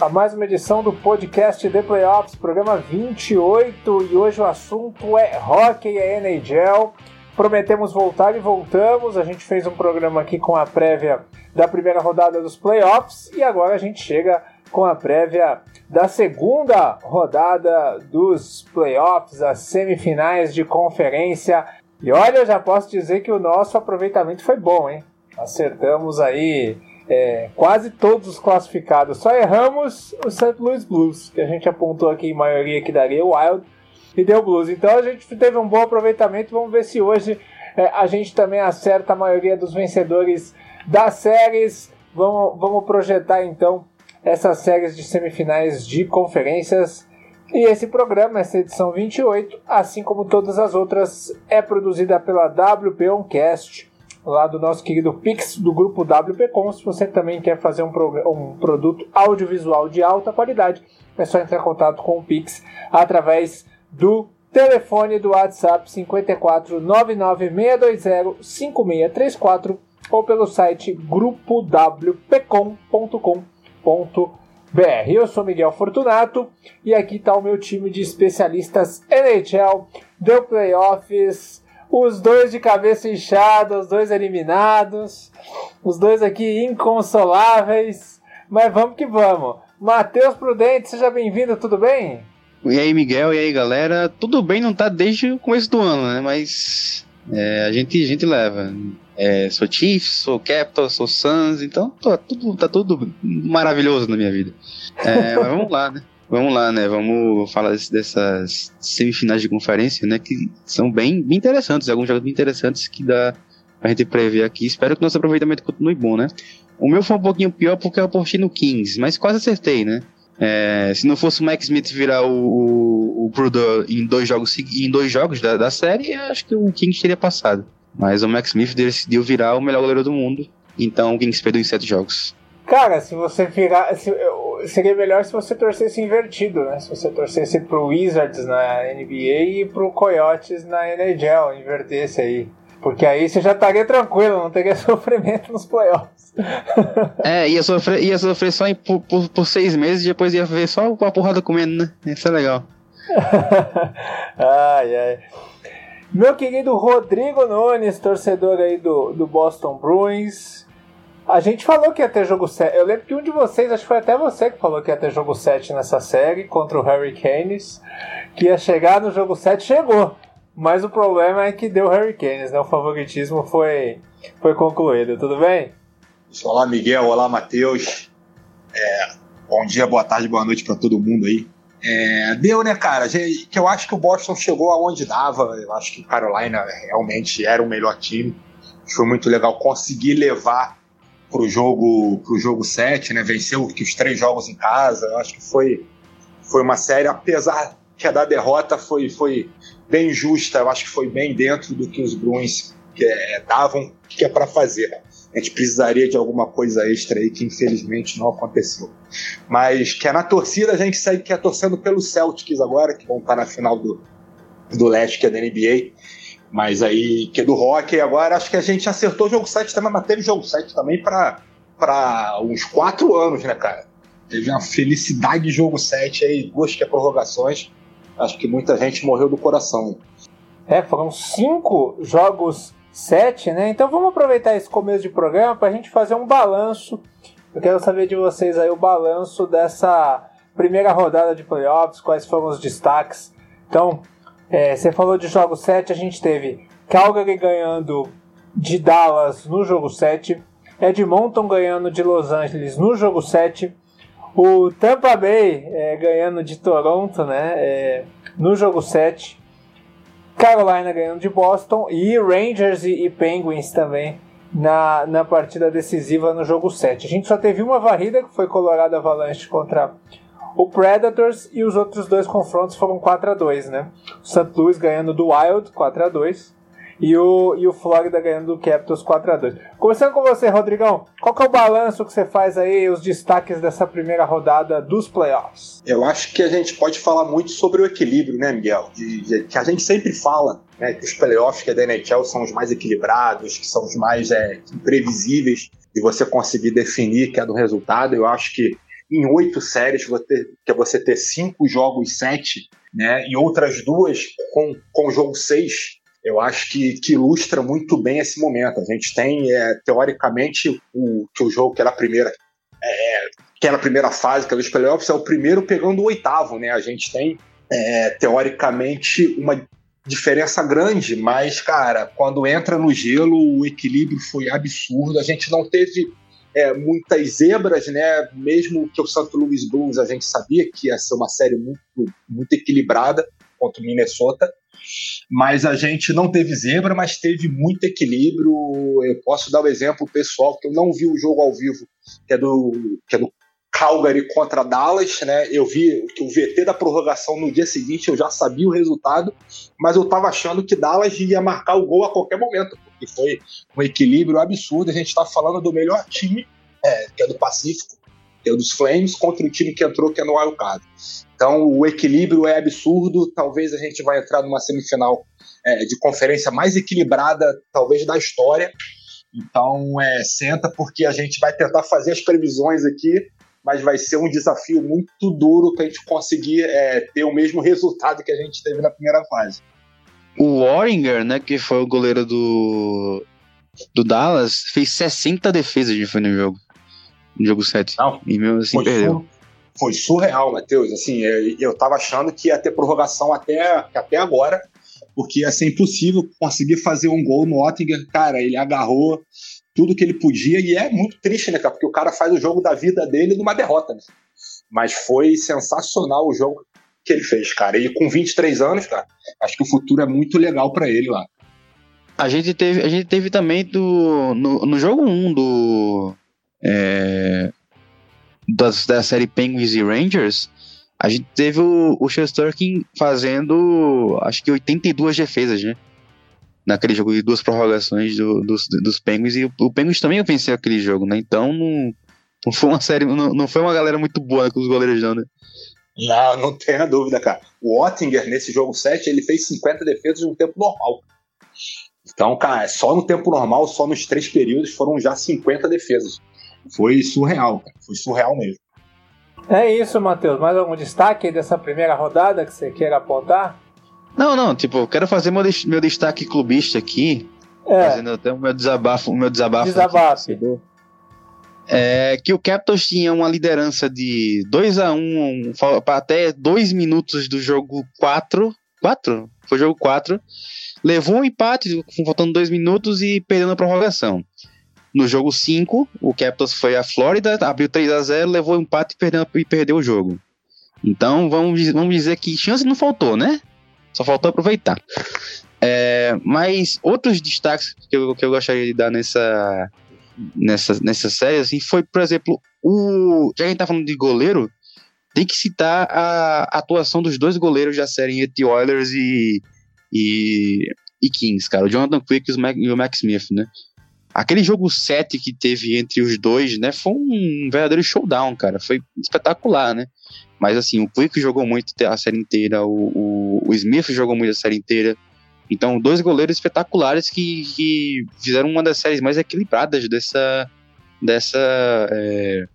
a mais uma edição do podcast The Playoffs, programa 28, e hoje o assunto é hockey e NHL. Prometemos voltar e voltamos. A gente fez um programa aqui com a prévia da primeira rodada dos playoffs e agora a gente chega com a prévia da segunda rodada dos playoffs, as semifinais de conferência. E olha, eu já posso dizer que o nosso aproveitamento foi bom, hein? Acertamos aí é, quase todos os classificados. Só erramos o St. Louis Blues, que a gente apontou aqui em maioria que daria o Wild e deu Blues. Então a gente teve um bom aproveitamento. Vamos ver se hoje é, a gente também acerta a maioria dos vencedores das séries. Vamos, vamos projetar então essas séries de semifinais de conferências. E esse programa, essa edição 28, assim como todas as outras, é produzida pela WP Oncast lá do nosso querido Pix do grupo WPcom. Se você também quer fazer um, um produto audiovisual de alta qualidade, é só entrar em contato com o Pix através do telefone do WhatsApp 54 99620 5634 ou pelo site grupowpcom.com.br. Eu sou Miguel Fortunato e aqui está o meu time de especialistas NHL, do Playoffs, os dois de cabeça inchada, os dois eliminados, os dois aqui inconsoláveis, mas vamos que vamos. Matheus Prudente, seja bem-vindo, tudo bem? E aí, Miguel, e aí, galera? Tudo bem, não tá desde o começo do ano, né? Mas é, a, gente, a gente leva. É, sou Chiefs, sou Capital, sou Suns, então tá tudo, tá tudo maravilhoso na minha vida. É, mas vamos lá, né? Vamos lá, né? Vamos falar dessas semifinais de conferência, né? Que são bem, bem interessantes, alguns jogos bem interessantes que dá pra gente prever aqui. Espero que nosso aproveitamento continue bom, né? O meu foi um pouquinho pior porque eu apostei no Kings, mas quase acertei, né? É, se não fosse o Max Smith virar o, o, o Bruder em dois jogos, em dois jogos da, da série, acho que o Kings teria passado. Mas o Max Smith decidiu virar o melhor goleiro do mundo, então o Kings perdeu em sete jogos. Cara, se você virar. Se, seria melhor se você torcesse invertido, né? Se você torcesse pro Wizards na NBA e pro Coyotes na NHL, invertesse aí. Porque aí você já estaria tranquilo, não teria sofrimento nos playoffs. É, ia sofrer, ia sofrer só em, por, por, por, seis meses e depois ia ver só a porrada comendo, né? Isso é legal. ai, ai. Meu querido Rodrigo Nunes, torcedor aí do, do Boston Bruins, a gente falou que ia ter jogo 7. Eu lembro que um de vocês, acho que foi até você que falou que ia ter jogo 7 nessa série contra o Hurricanes. Que ia chegar no jogo 7, chegou. Mas o problema é que deu Hurricanes, né? O favoritismo foi, foi concluído. Tudo bem? Olá, Miguel. Olá, Matheus. É, bom dia, boa tarde, boa noite para todo mundo aí. É, deu, né, cara? Que eu acho que o Boston chegou aonde dava. Eu acho que Carolina realmente era o melhor time. Foi muito legal conseguir levar pro jogo pro jogo 7, né? Venceu os três jogos em casa. Eu acho que foi foi uma série apesar que a da derrota foi foi bem justa. Eu acho que foi bem dentro do que os Bruins que, é, davam que é para fazer. A gente precisaria de alguma coisa extra aí que infelizmente não aconteceu. Mas que é na torcida a gente segue que é torcendo pelos Celtics agora, que vão estar na final do, do leste, que é da NBA. Mas aí, que é do rock, agora acho que a gente acertou o jogo 7 também, mas teve jogo 7 também para uns 4 anos, né, cara? Teve uma felicidade de jogo 7 aí, duas que é prorrogações. Acho que muita gente morreu do coração. É, foram cinco jogos 7, né? Então vamos aproveitar esse começo de programa para a gente fazer um balanço. Eu quero saber de vocês aí o balanço dessa primeira rodada de playoffs, quais foram os destaques. Então, é, você falou de jogo 7, a gente teve Calgary ganhando de Dallas no jogo 7, Edmonton ganhando de Los Angeles no jogo 7, o Tampa Bay é, ganhando de Toronto né, é, no jogo 7, Carolina ganhando de Boston e Rangers e, e Penguins também na, na partida decisiva no jogo 7. A gente só teve uma varrida que foi Colorado Avalanche contra o Predators e os outros dois confrontos foram 4 a 2 né? O St. Louis ganhando do Wild 4 a 2 e o, e o Florida ganhando do Capitals 4 a 2 Começando com você, Rodrigão, qual que é o balanço que você faz aí, os destaques dessa primeira rodada dos playoffs? Eu acho que a gente pode falar muito sobre o equilíbrio, né, Miguel? Que a gente sempre fala né, que os playoffs que é da NHL são os mais equilibrados, que são os mais é, imprevisíveis, e você conseguir definir que é do resultado. Eu acho que em oito séries, que é você ter cinco jogos, sete, né, e outras duas com, com o jogo seis, eu acho que, que ilustra muito bem esse momento. A gente tem, é, teoricamente, o, que o jogo que era a primeira. É, que era a primeira fase, que é os playoffs, é o primeiro pegando o oitavo, né? A gente tem, é, teoricamente, uma diferença grande, mas, cara, quando entra no gelo, o equilíbrio foi absurdo. A gente não teve é, muitas zebras, né? Mesmo que o St. Louis Blues a gente sabia que ia ser uma série muito, muito equilibrada contra o Minnesota, mas a gente não teve zebra, mas teve muito equilíbrio. Eu posso dar o um exemplo pessoal que eu não vi o jogo ao vivo, que é do, que é do Calgary contra Dallas, né? Eu vi que o VT da prorrogação no dia seguinte eu já sabia o resultado, mas eu estava achando que Dallas ia marcar o gol a qualquer momento, porque foi um equilíbrio absurdo. A gente está falando do melhor time, é, que é do Pacífico, que é dos Flames, contra o time que entrou, que é no Wildcard. Então o equilíbrio é absurdo. Talvez a gente vai entrar numa semifinal é, de conferência mais equilibrada, talvez da história. Então é, senta porque a gente vai tentar fazer as previsões aqui, mas vai ser um desafio muito duro para a gente conseguir é, ter o mesmo resultado que a gente teve na primeira fase. O Warringer, né, que foi o goleiro do, do Dallas, fez 60 defesas de foi no jogo. No jogo 7. Não, e mesmo assim perdeu foi surreal, Matheus. Assim, é, eu tava achando que ia ter prorrogação até, até agora, porque ia ser impossível conseguir fazer um gol no Ottinger. Cara, ele agarrou tudo que ele podia e é muito triste, né, cara? Porque o cara faz o jogo da vida dele numa derrota, né? Mas foi sensacional o jogo que ele fez, cara. E com 23 anos, cara, acho que o futuro é muito legal para ele lá. A gente teve, a gente teve também do, no, no jogo 1 do. É, das, da série Penguins e Rangers, a gente teve o, o Shesterkin fazendo, acho que 82 defesas, né? Naquele jogo de duas prorrogações do, dos, dos Penguins. E o, o Penguins também venceu aquele jogo, né? Então não, não foi uma série, não, não foi uma galera muito boa com os goleiros, não, né? Não, não tenha dúvida, cara. O Ottinger, nesse jogo 7, ele fez 50 defesas no tempo normal. Então, cara, só no tempo normal, só nos três períodos, foram já 50 defesas foi surreal, cara. Foi surreal mesmo. É isso, Matheus. Mais algum destaque dessa primeira rodada que você queira apontar? Não, não, tipo, eu quero fazer meu, meu destaque clubista aqui. É. Fazendo até o meu desabafo, o meu desabafo. Desabafo. É que o Capitals tinha uma liderança de 2 a 1 um, até 2 minutos do jogo 4. 4? Foi jogo 4. Levou um empate, faltando 2 minutos e perdeu na prorrogação. No jogo 5, o Capitals foi a Flórida, abriu 3 a 0 levou o empate e perdeu, e perdeu o jogo. Então vamos, vamos dizer que chance não faltou, né? Só faltou aproveitar. É, mas outros destaques que eu, que eu gostaria de dar nessa, nessa, nessa série assim, foi, por exemplo, o. Já que a gente tá falando de goleiro, tem que citar a atuação dos dois goleiros da série entre Oilers e, e, e Kings, cara. O Jonathan Quick e o e o Mac Smith, né? Aquele jogo 7 que teve entre os dois, né, foi um verdadeiro showdown, cara. Foi espetacular, né? Mas assim, o Quick jogou muito a série inteira, o, o, o Smith jogou muito a série inteira. Então, dois goleiros espetaculares que, que fizeram uma das séries mais equilibradas dessa. dessa. É,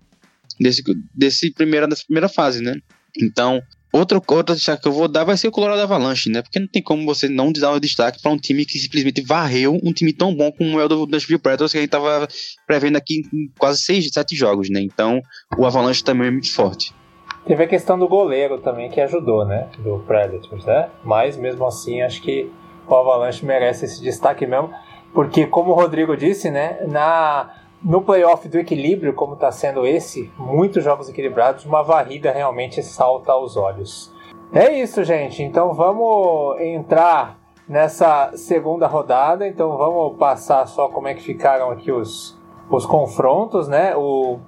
desse, desse primeira, dessa primeira fase, né? Então, Outro, outro destaque que eu vou dar vai ser o Colorado Avalanche, né? Porque não tem como você não dar o destaque para um time que simplesmente varreu um time tão bom como é o do Nashville Predators que a gente tava prevendo aqui em quase seis, sete jogos, né? Então, o Avalanche também é muito forte. Teve a questão do goleiro também que ajudou, né? Do Predators, né? Mas mesmo assim, acho que o Avalanche merece esse destaque mesmo, porque como o Rodrigo disse, né? Na no playoff do equilíbrio, como está sendo esse, muitos jogos equilibrados, uma varrida realmente salta aos olhos. É isso, gente. Então vamos entrar nessa segunda rodada. Então vamos passar só como é que ficaram aqui os, os confrontos, né? O,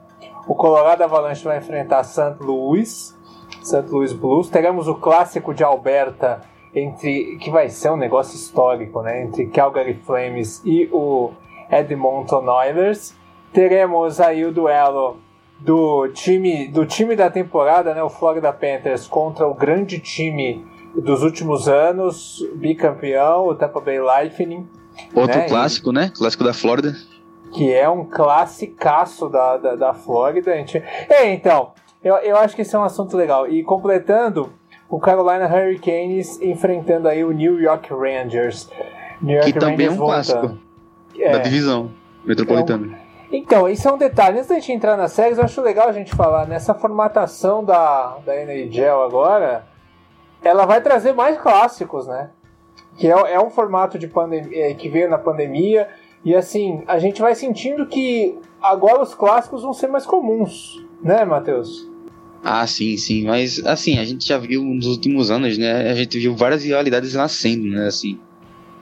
o Colorado Avalanche vai enfrentar St. Louis St. Louis Blues. Teremos o clássico de Alberta entre que vai ser um negócio histórico, né? Entre Calgary Flames e o Edmonton Oilers. Teremos aí o duelo do time do time da temporada, né? O Florida Panthers contra o grande time dos últimos anos, bicampeão, o Tampa Bay Lightning. Outro né? clássico, e, né? Clássico da Flórida. Que é um classicaço da, da, da Flórida. A gente... É, então, eu, eu acho que esse é um assunto legal. E completando, o Carolina Hurricanes enfrentando aí o New York Rangers. New York que Rangers também é um clássico é, da divisão metropolitana. Um... Então, isso é um detalhe. Antes da gente entrar nas séries, eu acho legal a gente falar nessa formatação da, da NHL agora. Ela vai trazer mais clássicos, né? Que é, é um formato de pandemia é, que veio na pandemia. E assim, a gente vai sentindo que agora os clássicos vão ser mais comuns, né, Matheus? Ah, sim, sim. Mas, assim, a gente já viu nos últimos anos, né? A gente viu várias rivalidades nascendo, né? Assim,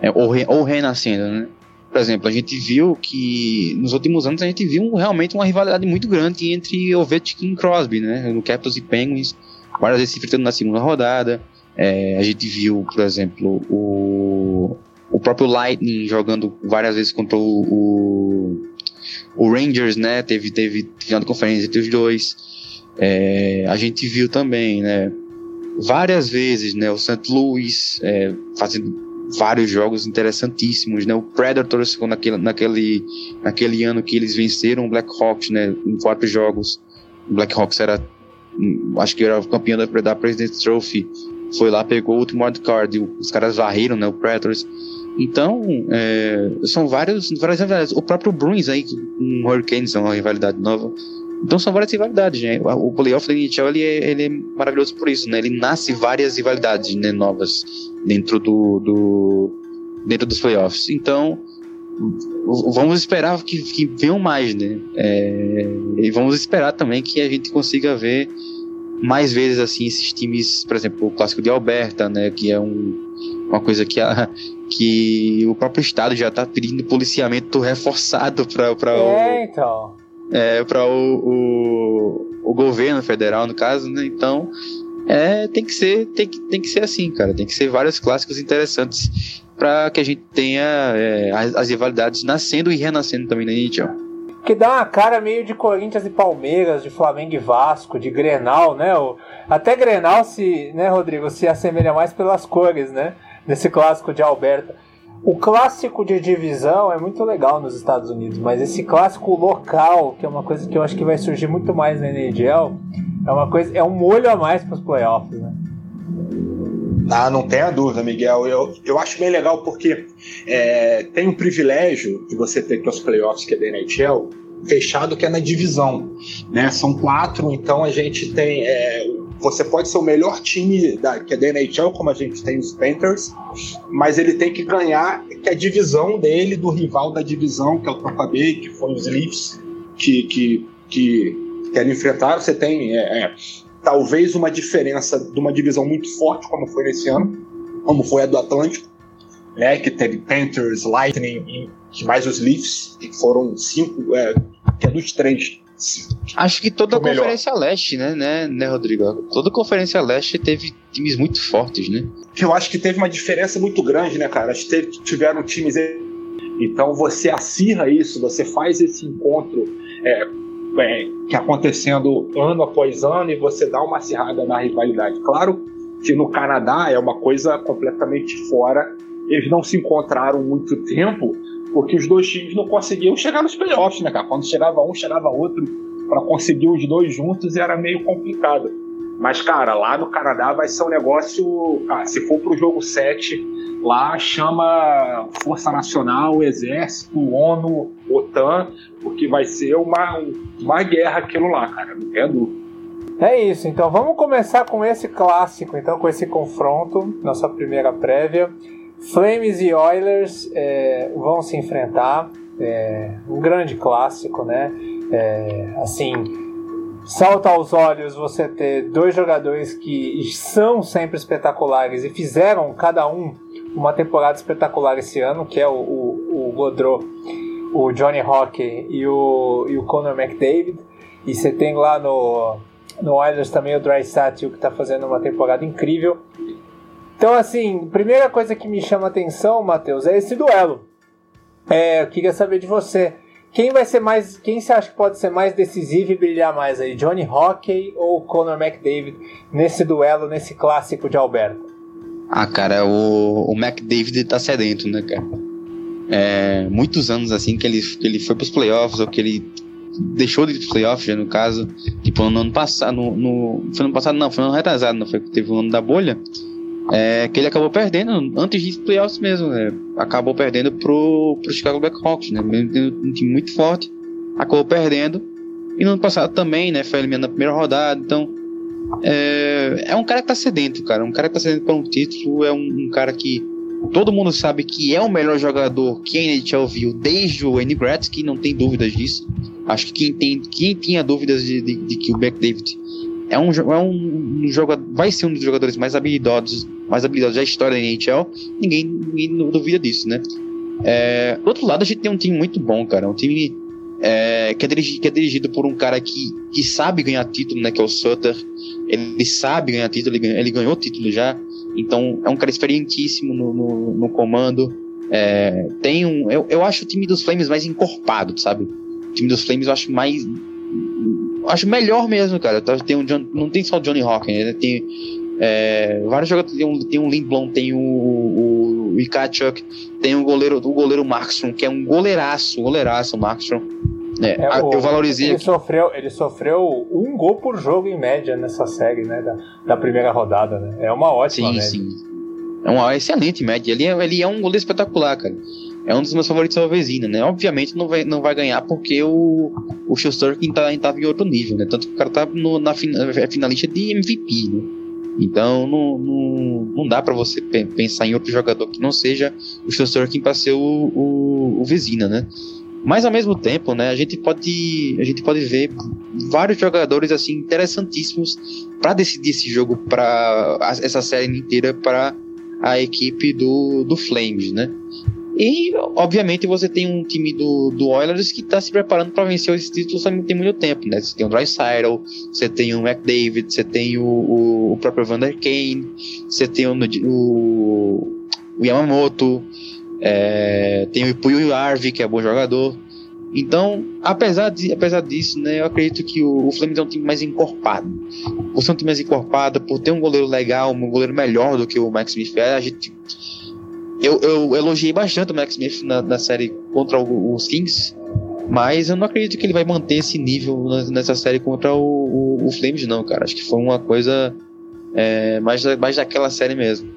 é, ou, re, ou renascendo, né? Por exemplo, a gente viu que nos últimos anos a gente viu realmente uma rivalidade muito grande entre Ovechkin e Crosby, né? No Capitals e Penguins, várias vezes se enfrentando na segunda rodada. É, a gente viu, por exemplo, o, o próprio Lightning jogando várias vezes contra o, o, o Rangers, né? Teve, teve final de conferência entre os dois. É, a gente viu também, né, várias vezes, né, o St. Louis é, fazendo vários jogos interessantíssimos, né, o Predators naquele, naquele, naquele ano que eles venceram o Blackhawks, né, em quatro jogos, o Blackhawks era, hum, acho que era o campeão da, da President's Trophy, foi lá, pegou o último wildcard, os caras varreram, né, o Predators, então, é, são vários, várias rivalidades. O próprio Bruins aí, o Hurricanes é uma rivalidade nova. Então são várias rivalidades, né? O playoff da NHL ele é, ele é maravilhoso por isso, né? Ele nasce várias rivalidades né, novas dentro do, do dentro dos playoffs. Então vamos esperar que, que venham mais, né? É, e vamos esperar também que a gente consiga ver mais vezes assim esses times, por exemplo, o clássico de Alberta, né? Que é um, uma coisa que a, que o próprio estado já está pedindo policiamento reforçado para para é, então é, para o, o, o, governo federal, no caso, né? Então, é, tem que ser tem que, tem que ser assim, cara. Tem que ser vários clássicos interessantes para que a gente tenha é, as, as, rivalidades nascendo e renascendo também na NHL. Que dá uma cara meio de Corinthians e Palmeiras, de Flamengo e Vasco, de Grenal, né? Até Grenal se, né, Rodrigo, se assemelha mais pelas cores, né? Nesse clássico de Alberta. O clássico de divisão é muito legal nos Estados Unidos, mas esse clássico local, que é uma coisa que eu acho que vai surgir muito mais na NHL, é uma coisa, é um molho a mais para os playoffs, né? Ah, não tenha dúvida, Miguel. Eu, eu acho bem legal porque é, tem um privilégio de você ter que os playoffs que é da NHL fechado que é na divisão, né? São quatro, então a gente tem é, você pode ser o melhor time da, que é da NHL, como a gente tem os Panthers, mas ele tem que ganhar que a divisão dele, do rival da divisão, que é o Tampa Bay, que foi os Leafs, que, que, que querem enfrentar. Você tem é, é, talvez uma diferença de uma divisão muito forte, como foi nesse ano, como foi a do Atlântico, né, que teve Panthers, Lightning e mais os Leafs, que foram cinco, é, que é dos três Acho que toda a Conferência Leste, né, né, né, Rodrigo? Toda a Conferência Leste teve times muito fortes, né? Eu acho que teve uma diferença muito grande, né, cara? Acho que teve, tiveram times. Então você acirra isso, você faz esse encontro é, é, que acontecendo ano após ano e você dá uma acirrada na rivalidade. Claro que no Canadá é uma coisa completamente fora. Eles não se encontraram muito tempo, porque os dois times não conseguiam chegar nos playoffs, né, cara? Quando chegava um, chegava outro para conseguir os dois juntos era meio complicado. Mas, cara, lá no Canadá vai ser um negócio. Ah, se for pro jogo 7, lá chama Força Nacional, Exército, ONU, OTAN, porque vai ser uma, uma guerra aquilo lá, cara, não tem dúvida. É isso, então vamos começar com esse clássico, então, com esse confronto, nossa primeira prévia. Flames e Oilers é, vão se enfrentar. É, um grande clássico, né? É, assim, salta aos olhos você ter dois jogadores que são sempre espetaculares e fizeram cada um uma temporada espetacular esse ano, que é o, o, o Godreau, o Johnny Hockey e o, e o Conor McDavid. E você tem lá no, No Oilers também o Dreisaitl que está fazendo uma temporada incrível. Então, assim, primeira coisa que me chama atenção, Matheus, é esse duelo. É, eu queria saber de você. Quem vai ser mais. Quem você acha que pode ser mais decisivo e brilhar mais aí? Johnny Hockey ou Conor McDavid nesse duelo, nesse clássico de Alberta? Ah, cara, o, o McDavid tá sedento, né, cara? É, muitos anos assim que ele, que ele foi pros playoffs ou que ele deixou de ir pros playoffs, no caso, tipo no ano passado, no, no, foi no passado não, foi no ano retrasado, não foi teve o ano da bolha é, que ele acabou perdendo antes de playoffs mesmo, né? Acabou perdendo pro, pro Chicago Blackhawks, né? Um time muito forte, acabou perdendo. E no ano passado também, né? Foi eliminado na primeira rodada, então. É, é um cara que tá sedento, cara. Um cara que tá sedento para um título. É um, um, cara que todo mundo sabe que é o melhor jogador que a NHL viu desde o Andy Gretzky, não tem dúvidas disso. Acho que quem, tem, quem tinha dúvidas de, de, de que o McDavid é um, é um, um jogador, vai ser um dos jogadores mais habilidosos, mais habilidosos da história da NHL. Ninguém, ninguém duvida disso, né? É, do outro lado, a gente tem um time muito bom, cara. Um time é, que, é dirigido, que, é dirigido, por um cara que, que sabe ganhar título, né? Que é o Sutter. Ele sabe ganhar título, ele, ele ganhou título já. Então, é um cara experientíssimo no, no, no comando. É, tem um. Eu, eu acho o time dos Flames mais encorpado, sabe? O time dos Flames eu acho mais acho melhor mesmo, cara. Tá, tem um John, não tem só o Johnny Hawkins, né? tem é, vários jogadores. Tem um, tem um Lindblom, tem o, o, o Ikachuk, tem o goleiro, o goleiro Markstrom, que é um goleiraço, goleiraço Markstrom. É, é, o, eu valorizei. Ele sofreu, ele sofreu um gol por jogo em média nessa série, né? Da, da primeira rodada, né? É uma ótima sim, média. Sim, É uma excelente média. Ele é, ele é um goleiro espetacular, cara é um dos meus favoritos da Vezina, né? Obviamente não vai, não vai ganhar porque o, o Shusterkin tá, tá em outro nível, né? Tanto que o cara tá no, na é finalista de MVP, né? Então não, não, não dá para você pensar em outro jogador que não seja o Shusterkin para ser o, o, o Vezina, né? Mas ao mesmo tempo, né, a gente pode a gente pode ver vários jogadores assim interessantíssimos para decidir esse jogo para essa série inteira para a equipe do, do Flames, né? E, obviamente, você tem um time do, do Oilers que está se preparando para vencer esse título só tem muito tempo, né? Você tem o Dreisaitl, você tem o McDavid, você tem o, o, o próprio Vander Kane, você tem o, o, o Yamamoto, é, tem o Ipuyo Arvi, que é bom jogador. Então, apesar, de, apesar disso, né, eu acredito que o, o Flames é um time mais encorpado. Por ser um time mais encorpado, por ter um goleiro legal, um goleiro melhor do que o Max Smith, a gente eu, eu elogiei bastante o Max Smith na, na série contra o, os Kings, mas eu não acredito que ele vai manter esse nível nessa série contra o, o, o Flames, não, cara. Acho que foi uma coisa é, mais, mais daquela série mesmo.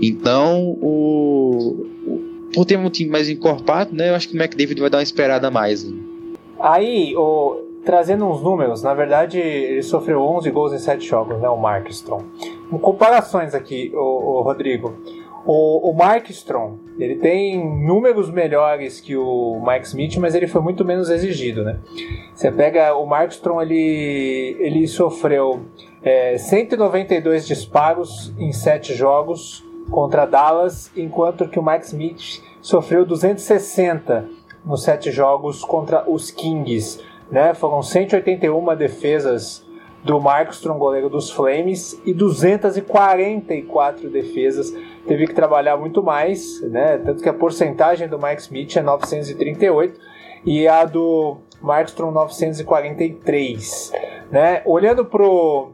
Então, o, o, por ter um time mais encorpado, né, eu acho que o McDavid vai dar uma esperada a mais. Né? Aí, o, trazendo uns números, na verdade ele sofreu 11 gols em 7 jogos, né, o Markstrom. Comparações aqui, o, o Rodrigo. O, o Mark Strong, ele tem números melhores que o Mike Smith, mas ele foi muito menos exigido, né? Você pega o Mark Strong, ele, ele sofreu é, 192 disparos em 7 jogos contra Dallas, enquanto que o Mike Smith sofreu 260 nos 7 jogos contra os Kings, né? Foram 181 defesas do Markstrom, goleiro dos Flames, e 244 defesas. Teve que trabalhar muito mais, né? Tanto que a porcentagem do Mike Smith é 938 e a do Markstrom 943, né? Olhando pro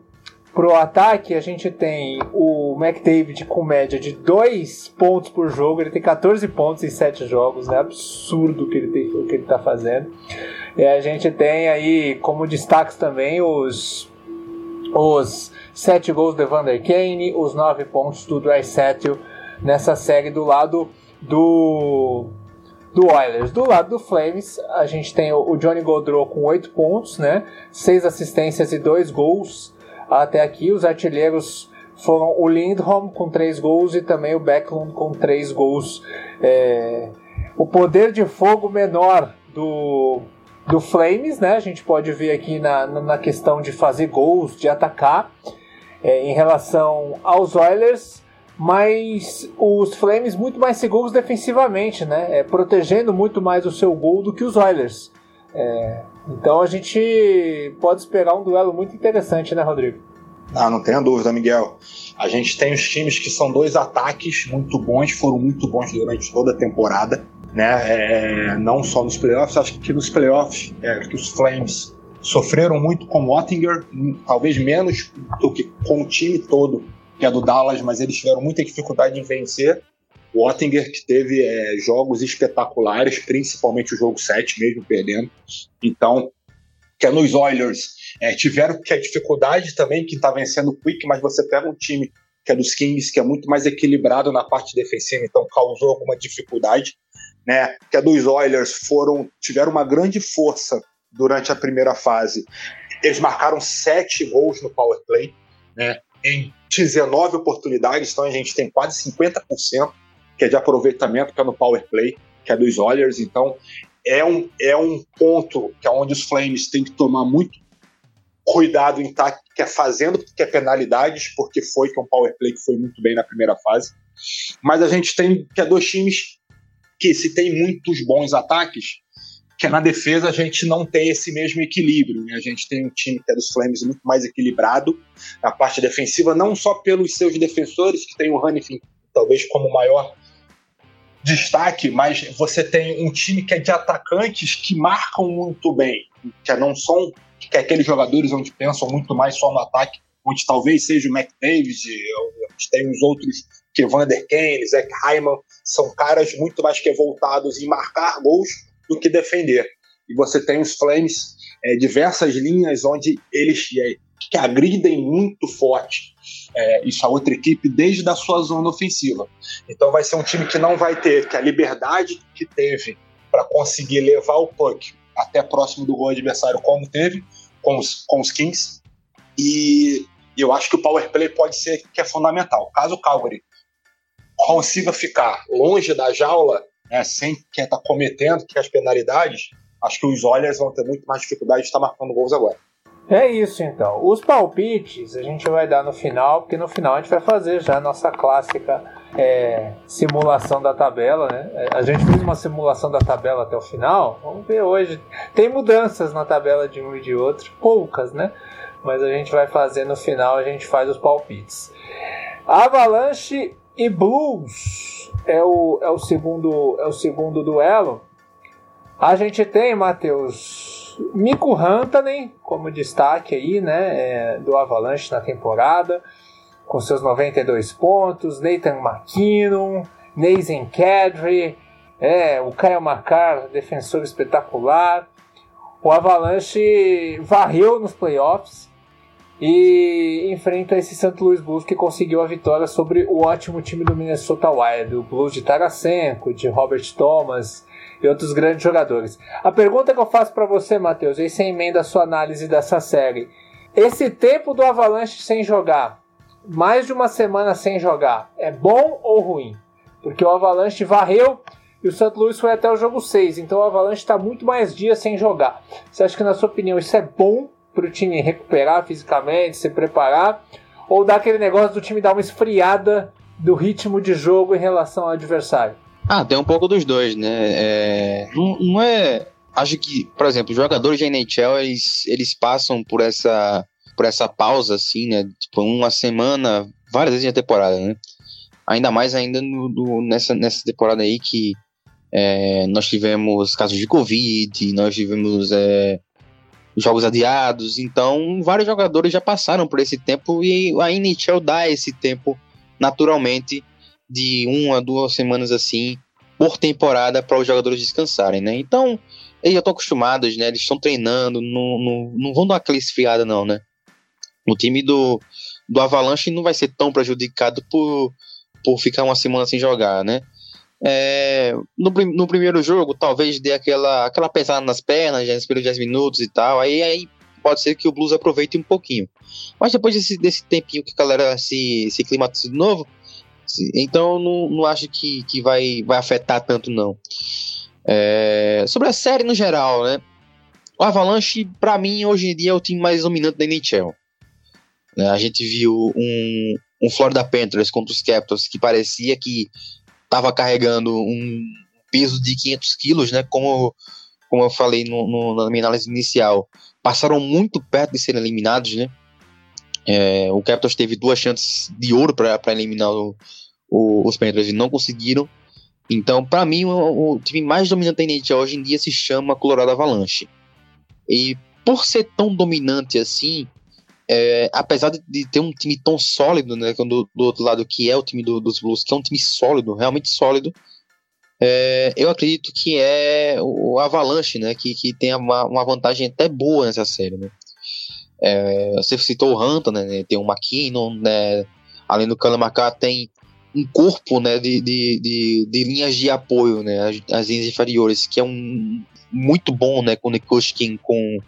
pro ataque, a gente tem o McDavid com média de 2 pontos por jogo, ele tem 14 pontos em 7 jogos, né? Absurdo o que ele, tem, o que ele tá fazendo. E a gente tem aí como destaques também os os 7 gols de Vander Kane, os 9 pontos do Dreisaitl nessa série do lado do do Oilers. Do lado do Flames, a gente tem o Johnny Gaudreau com 8 pontos, né? 6 assistências e 2 gols até aqui. Os artilheiros foram o Lindholm com 3 gols e também o Backlund com 3 gols. É... O poder de fogo menor do do Flames, né? A gente pode ver aqui na, na questão de fazer gols, de atacar é, em relação aos Oilers, mas os Flames muito mais seguros defensivamente, né? É, protegendo muito mais o seu gol do que os Oilers. É, Então a gente pode esperar um duelo muito interessante, né, Rodrigo? Ah, não tenha dúvida, Miguel. A gente tem os times que são dois ataques muito bons, foram muito bons durante toda a temporada, né? É, não só nos playoffs, acho que nos playoffs é, que os Flames sofreram muito com o Ottinger, talvez menos do que com o time todo, que é do Dallas, mas eles tiveram muita dificuldade em vencer. O Ottinger que teve é, jogos espetaculares, principalmente o jogo 7, mesmo perdendo. Então, que é nos Oilers, é, tiveram que a dificuldade também, que está vencendo o Quick, mas você pega um time que é dos Kings, que é muito mais equilibrado na parte defensiva, então causou alguma dificuldade. Né, que é dos Oilers foram tiveram uma grande força durante a primeira fase. Eles marcaram sete gols no power play, né, em 19 oportunidades, então a gente tem quase 50% que é de aproveitamento que é no power play, que é dos Oilers. Então é um, é um ponto que é onde os Flames têm que tomar muito cuidado em estar tá, que é fazendo que é penalidades, porque foi que é um power play que foi muito bem na primeira fase. Mas a gente tem que é dois times que se tem muitos bons ataques, que na defesa a gente não tem esse mesmo equilíbrio. Né? A gente tem um time que é dos Flames muito mais equilibrado na parte defensiva, não só pelos seus defensores, que tem o Hanifin talvez como maior destaque, mas você tem um time que é de atacantes que marcam muito bem, que não são que é aqueles jogadores onde pensam muito mais só no ataque, onde talvez seja o McDavid, tem os outros que Vander Kane, Zach Hyman, são caras muito mais que voltados em marcar gols do que defender. E você tem os Flames, é, diversas linhas onde eles é, que agridem muito forte é, isso a outra equipe desde a sua zona ofensiva. Então vai ser um time que não vai ter que a liberdade que teve para conseguir levar o puck até próximo do gol adversário, como teve com os, com os Kings. E eu acho que o power play pode ser que é fundamental. Caso o Calgary consiga ficar longe da jaula, né, sem quem está cometendo que as penalidades, acho que os Oilers vão ter muito mais dificuldade de estar marcando gols agora. É isso então. Os palpites a gente vai dar no final, porque no final a gente vai fazer já a nossa clássica é, simulação da tabela, né? É, a gente fez uma simulação da tabela até o final. Vamos ver hoje. Tem mudanças na tabela de um e de outro, poucas, né? Mas a gente vai fazer no final, a gente faz os palpites. Avalanche e Blues é o, é o segundo é o segundo duelo. A gente tem, Matheus, Mico Rantanen como destaque aí, né, é, do Avalanche na temporada, com seus 92 pontos, Nathan McKinnon, Nathan Kadri, é, o Kyle Makar, defensor espetacular. O Avalanche varreu nos playoffs e enfrenta esse St. Louis Blues que conseguiu a vitória sobre o ótimo time do Minnesota Wild, o Blues de Tarasenko, de Robert Thomas, e outros grandes jogadores. A pergunta que eu faço para você, Matheus, aí você emenda a sua análise dessa série. Esse tempo do Avalanche sem jogar, mais de uma semana sem jogar, é bom ou ruim? Porque o Avalanche varreu e o St. Louis foi até o jogo 6, então o Avalanche está muito mais dias sem jogar. Você acha que, na sua opinião, isso é bom para o time recuperar fisicamente, se preparar? Ou dá aquele negócio do time dar uma esfriada do ritmo de jogo em relação ao adversário? Ah, tem um pouco dos dois, né? É, não, não, é. Acho que, por exemplo, os jogadores de NHL eles, eles passam por essa por essa pausa, assim, né? Tipo, uma semana, várias vezes na temporada, né? Ainda mais ainda no, no, nessa, nessa temporada aí que é, nós tivemos casos de Covid, nós tivemos é, jogos adiados, então vários jogadores já passaram por esse tempo e a NHL dá esse tempo naturalmente de uma, duas semanas assim por temporada para os jogadores descansarem, né? Então, eles já estão acostumados, né? Eles estão treinando, não, não, não vão dar aquela esfriada, não, né? O time do, do Avalanche não vai ser tão prejudicado por, por ficar uma semana sem jogar, né? É, no, no primeiro jogo, talvez dê aquela, aquela pesada nas pernas, já primeiros 10 minutos e tal, aí, aí pode ser que o Blues aproveite um pouquinho. Mas depois desse, desse tempinho que a galera se, se climatiza de novo, então não, não acho que, que vai, vai afetar tanto, não. É, sobre a série no geral, né? O Avalanche, para mim, hoje em dia é o time mais dominante da NHL. É, a gente viu um, um Florida Panthers contra os Capitals que parecia que estava carregando um peso de 500 quilos, né? Como, como eu falei no, no, na minha análise inicial, passaram muito perto de serem eliminados, né? É, o Capitals teve duas chances de ouro para eliminar o, o, os Panthers e não conseguiram. Então, para mim, o, o, time mais dominante da NHL hoje em dia se chama Colorado Avalanche. E por ser tão dominante assim, é, apesar de, de, ter um time tão sólido, né, do, do outro lado que é o time do, dos Blues, que é um time sólido, realmente sólido, é, eu acredito que é o Avalanche, né, que, que tem uma, uma vantagem até boa nessa série, né. É, você citou o Hunter, né, tem o McKinnon, né, além do Kalamakar tem um corpo né, de, de, de, de, linhas de apoio, né, as, as, linhas inferiores, que é um muito bom né, com o Nikushkin, com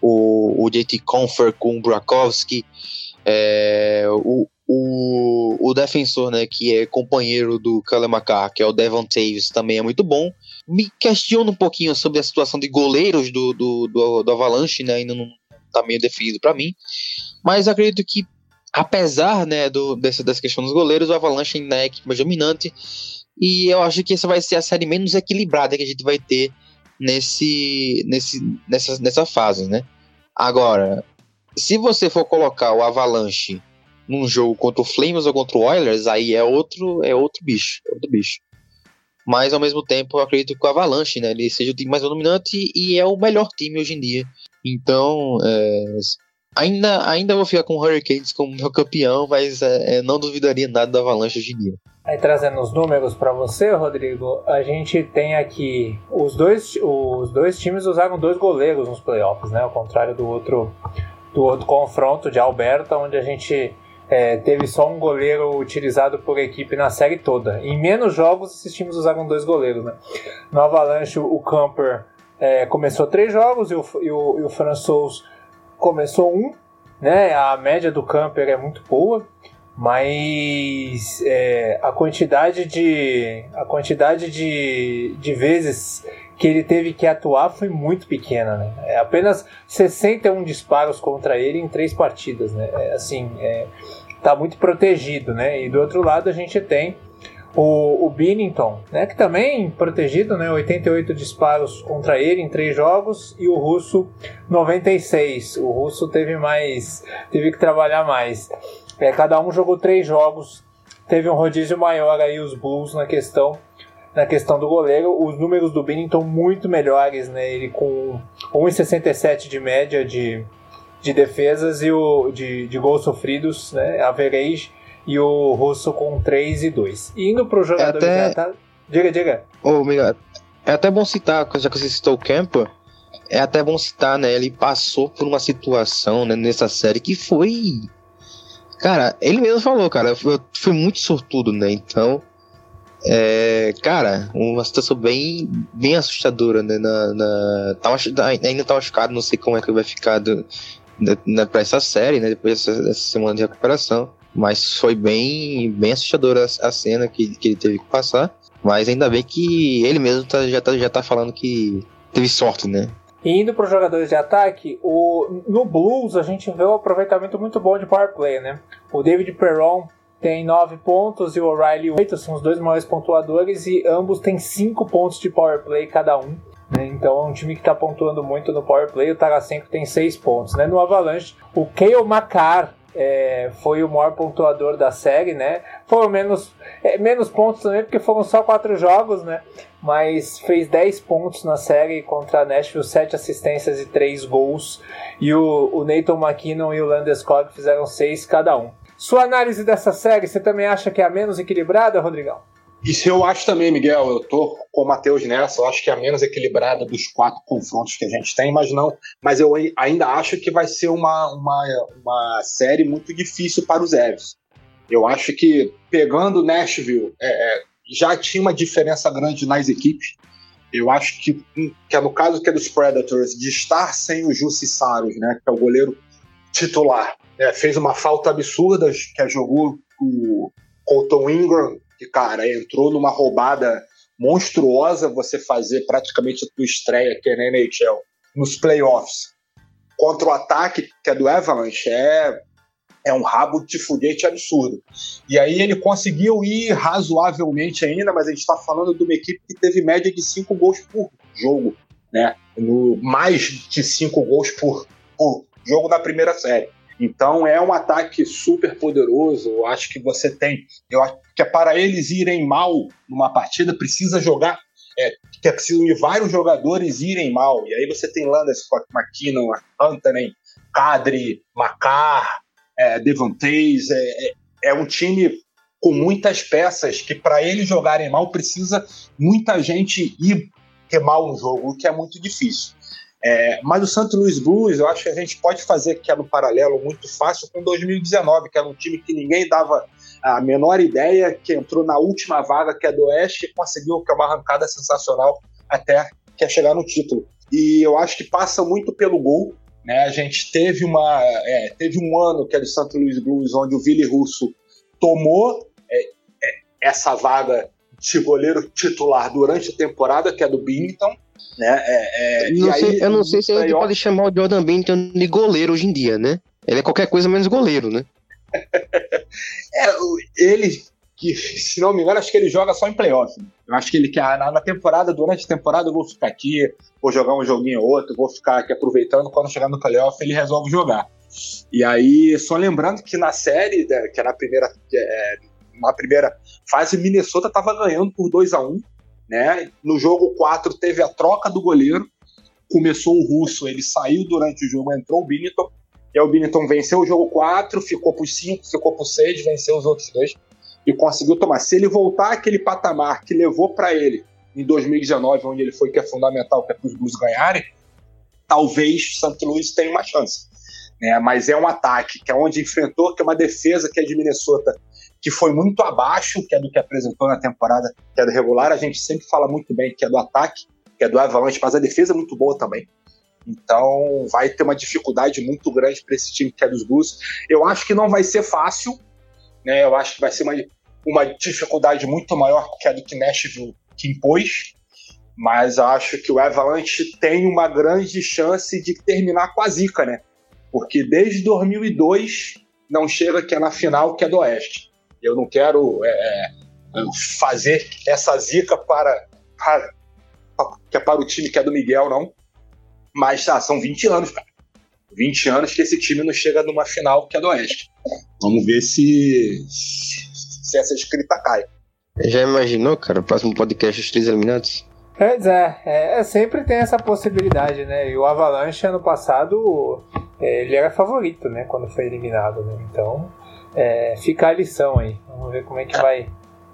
o, o JT Confer, com o Burakovsky, é, o, o, o defensor né, que é companheiro do Kalemakar, que é o Devon Taves, também é muito bom. Me questiono um pouquinho sobre a situação de goleiros do, do, do, do Avalanche, né, ainda não está meio definido para mim, mas acredito que apesar né, do, dessa, dessa questão dos goleiros, o Avalanche ainda é a equipe mais dominante. E eu acho que essa vai ser a série menos equilibrada que a gente vai ter nesse, nesse, nessa, nessa fase, né? Agora, se você for colocar o Avalanche num jogo contra o Flames ou contra o Oilers, aí é outro, é outro bicho, é outro bicho. Mas ao mesmo tempo, eu acredito que o Avalanche, né, ele seja o time mais dominante e é o melhor time hoje em dia. Então, é, Ainda, ainda vou ficar com o Hurricanes como meu campeão, mas é, é, não duvidaria nada da Avalanche hoje em dia. Aí trazendo os números para você, Rodrigo, a gente tem aqui os dois, os dois times usaram dois goleiros nos playoffs, né? Ao contrário do outro, do outro confronto de Alberta, onde a gente é, teve só um goleiro utilizado por equipe na série toda. Em menos jogos, esses times usaram dois goleiros, né? No Avalanche, o Camper é, começou três jogos e o, e o, e o François começou um, né? A média do camper é muito boa, mas é, a quantidade de a quantidade de, de vezes que ele teve que atuar foi muito pequena, né? É apenas 61 disparos contra ele em três partidas, né? É, assim, é, tá muito protegido, né? E do outro lado a gente tem o, o Binnington, né, que também protegido, né, 88 disparos contra ele em três jogos e o russo 96. O russo teve mais, teve que trabalhar mais. É, cada um jogou três jogos, teve um rodízio maior aí os Blues na questão na questão do goleiro, os números do Binnington muito melhores, né? Ele com 1,67 de média de, de defesas e o de, de gols sofridos, né? Average e o Russo com 3 e 2. Indo pro jogador é até... tá... Diga, diga. Ô, Miguel, é até bom citar, já que você citou o Camper, é até bom citar, né? Ele passou por uma situação né, nessa série que foi. Cara, ele mesmo falou, cara, foi, foi muito sortudo, né? Então. É, cara, uma situação bem, bem assustadora, né? Na, na, tá, ainda tá machucado, não sei como é que vai ficar do, né, pra essa série, né? Depois dessa, dessa semana de recuperação. Mas foi bem, bem assustadora a, cena que, que ele teve que passar. Mas ainda bem que ele mesmo tá, já, tá, já tá falando que teve sorte, né? Indo para os jogadores de ataque, o, no Blues a gente vê um aproveitamento muito bom de power play, né? O David Perron tem 9 pontos e o O'Reilly 8, são os dois maiores pontuadores e ambos têm 5 pontos de power play cada um. Né? Então é um time que está pontuando muito no power play. O Tarasenko tem 6 pontos. Né? No Avalanche, o Kale Makar é, foi o maior pontuador da série, né? Foram menos, é, menos pontos também, porque foram só quatro jogos, né? Mas fez 10 pontos na série contra a Nashville, 7 assistências e 3 gols. E o, o Nathan McKinnon e o Landeskog fizeram 6 cada um. Sua análise dessa série, você também acha que é a menos equilibrada, Rodrigão? Isso eu acho também, Miguel. Eu tô com o Matheus nessa. Eu acho que é a menos equilibrada dos quatro confrontos que a gente tem, mas não. Mas eu ainda acho que vai ser uma, uma, uma série muito difícil para os Evs. Eu acho que pegando Nashville, é, é, já tinha uma diferença grande nas equipes. Eu acho que, que é no caso que é dos Predators, de estar sem o Jussi Saros, né, que é o goleiro titular, é, fez uma falta absurda, que é jogou o Colton Ingram que, cara, entrou numa roubada monstruosa você fazer praticamente a tua estreia aqui na NHL nos playoffs contra o ataque que é do Avalanche é, é um rabo de foguete absurdo. E aí ele conseguiu ir razoavelmente ainda, mas a gente está falando de uma equipe que teve média de 5 gols por jogo. né? No mais de cinco gols por, por jogo na primeira série. Então é um ataque super poderoso. Eu acho que você tem. Eu acho que é para eles irem mal numa partida, precisa jogar. É, que é preciso de vários jogadores irem mal. E aí você tem Landers, McKinnon, Anthony, Kadri, Macar, é. É, é, é um time com muitas peças que, para eles jogarem mal, precisa muita gente ir ter mal no jogo, o que é muito difícil. É, mas o Santo Luiz Blues, eu acho que a gente pode fazer que é no paralelo muito fácil com 2019, que era um time que ninguém dava a menor ideia, que entrou na última vaga, que é do Oeste, e conseguiu que é uma arrancada sensacional até que é chegar no título. E eu acho que passa muito pelo gol. Né? A gente teve, uma, é, teve um ano que é do Santo Luiz Blues, onde o Vili Russo tomou é, é, essa vaga goleiro titular durante a temporada, que é do Bington, né? É, é, não sei, aí, eu não sei se a gente pode chamar o Jordan Bennington de goleiro hoje em dia, né? Ele é qualquer coisa menos goleiro, né? é, ele, que, se não me engano, acho que ele joga só em playoff. Eu acho que ele quer, na, na, temporada, durante a temporada, eu vou ficar aqui, vou jogar um joguinho ou outro, vou ficar aqui aproveitando. Quando chegar no playoff, ele resolve jogar. E aí, só lembrando que na série, né, que é na primeira, é, na primeira fase, Minnesota estava ganhando por 2 a 1 né? No jogo 4 teve a troca do goleiro, começou o russo, ele saiu durante o jogo, entrou o Binetton, e o Binetton venceu o jogo 4, ficou por 5, ficou por 6, venceu os outros dois e conseguiu tomar. Se ele voltar aquele patamar que levou para ele em 2019, onde ele foi que é fundamental que é para os Blues ganharem, talvez o St. Louis tenha uma chance. Né? Mas é um ataque que é onde enfrentou, que é uma defesa que é de Minnesota que foi muito abaixo que é do que apresentou na temporada que é do regular. A gente sempre fala muito bem que é do ataque, que é do Avalanche, mas a defesa é muito boa também. Então vai ter uma dificuldade muito grande para esse time que é dos Blues. Eu acho que não vai ser fácil, né? Eu acho que vai ser uma, uma dificuldade muito maior que a do que Nashville que impôs. Mas acho que o Avalanche tem uma grande chance de terminar com a zica, né? Porque desde 2002 não chega que é na final que é do Oeste. Eu não quero é, é, fazer essa zica para, para, que é para o time que é do Miguel, não. Mas tá, são 20 anos, cara. 20 anos que esse time não chega numa final que é do Oeste. Vamos ver se, se essa escrita cai. Já imaginou, cara, o próximo podcast os três eliminados? Pois é, é, é, sempre tem essa possibilidade, né? E o Avalanche ano passado é, ele era favorito, né? Quando foi eliminado, né? Então é, fica a lição aí. Vamos ver como é que vai,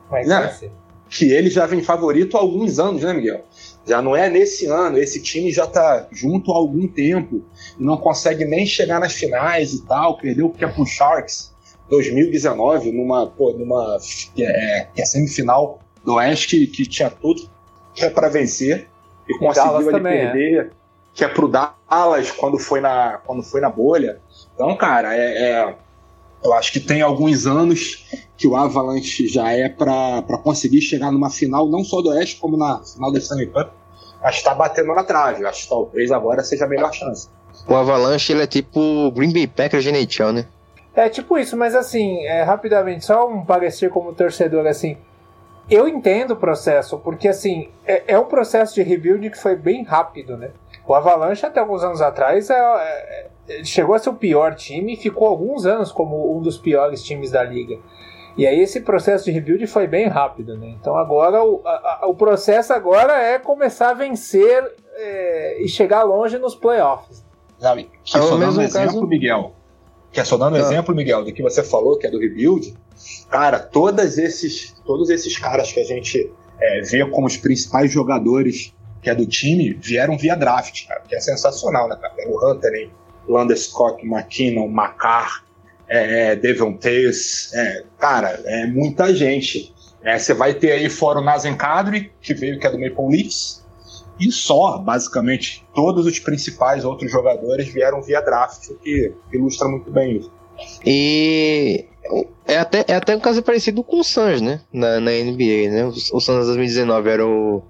como é que vai ser. Que ele já vem favorito há alguns anos, né, Miguel? Já não é nesse ano, esse time já tá junto há algum tempo e não consegue nem chegar nas finais e tal. Perdeu porque é pro Sharks 2019, numa, pô, numa é, é semifinal do Oeste que, que tinha tudo que é para vencer e, e conseguiu também, é. perder. É. Que é pro Dallas quando foi na, quando foi na bolha. Então, cara, é, é eu acho que tem alguns anos que o Avalanche já é para conseguir chegar numa final, não só do Oeste, como na final da Stanley Cup. Acho que está batendo na trave. Acho que talvez agora seja a melhor chance. O Avalanche ele é tipo Green Bay Packers de NHL, né? É tipo isso, mas assim, é, rapidamente, só um parecer como torcedor, assim, eu entendo o processo, porque assim, é, é, um processo de rebuild que foi bem rápido, né? O Avalanche até alguns anos atrás é, é chegou a ser o pior time e ficou alguns anos como um dos piores times da liga. E aí esse processo de rebuild foi bem rápido, né? Então agora o, a, o processo agora é começar a vencer é, e chegar longe nos playoffs. Sabe? Que é só dando um exemplo, caso... Miguel. Que é só dando um ah. exemplo, Miguel, do que você falou, que é do rebuild. Cara, todos esses, todos esses caras que a gente é, vê como os principais jogadores que é do time vieram via draft, cara, que é sensacional, né, cara? O Hunter, hein? Landeskog, McKinnon, Macar, é, Devon Tays, é, cara, é muita gente. É, você vai ter aí fora o Nazen Kadri, que veio que é do Maple Leafs, e só, basicamente, todos os principais outros jogadores vieram via draft, o que ilustra muito bem isso. E é até, é até um caso parecido com o Suns, né? Na, na NBA, né? O, o Suns 2019 era o,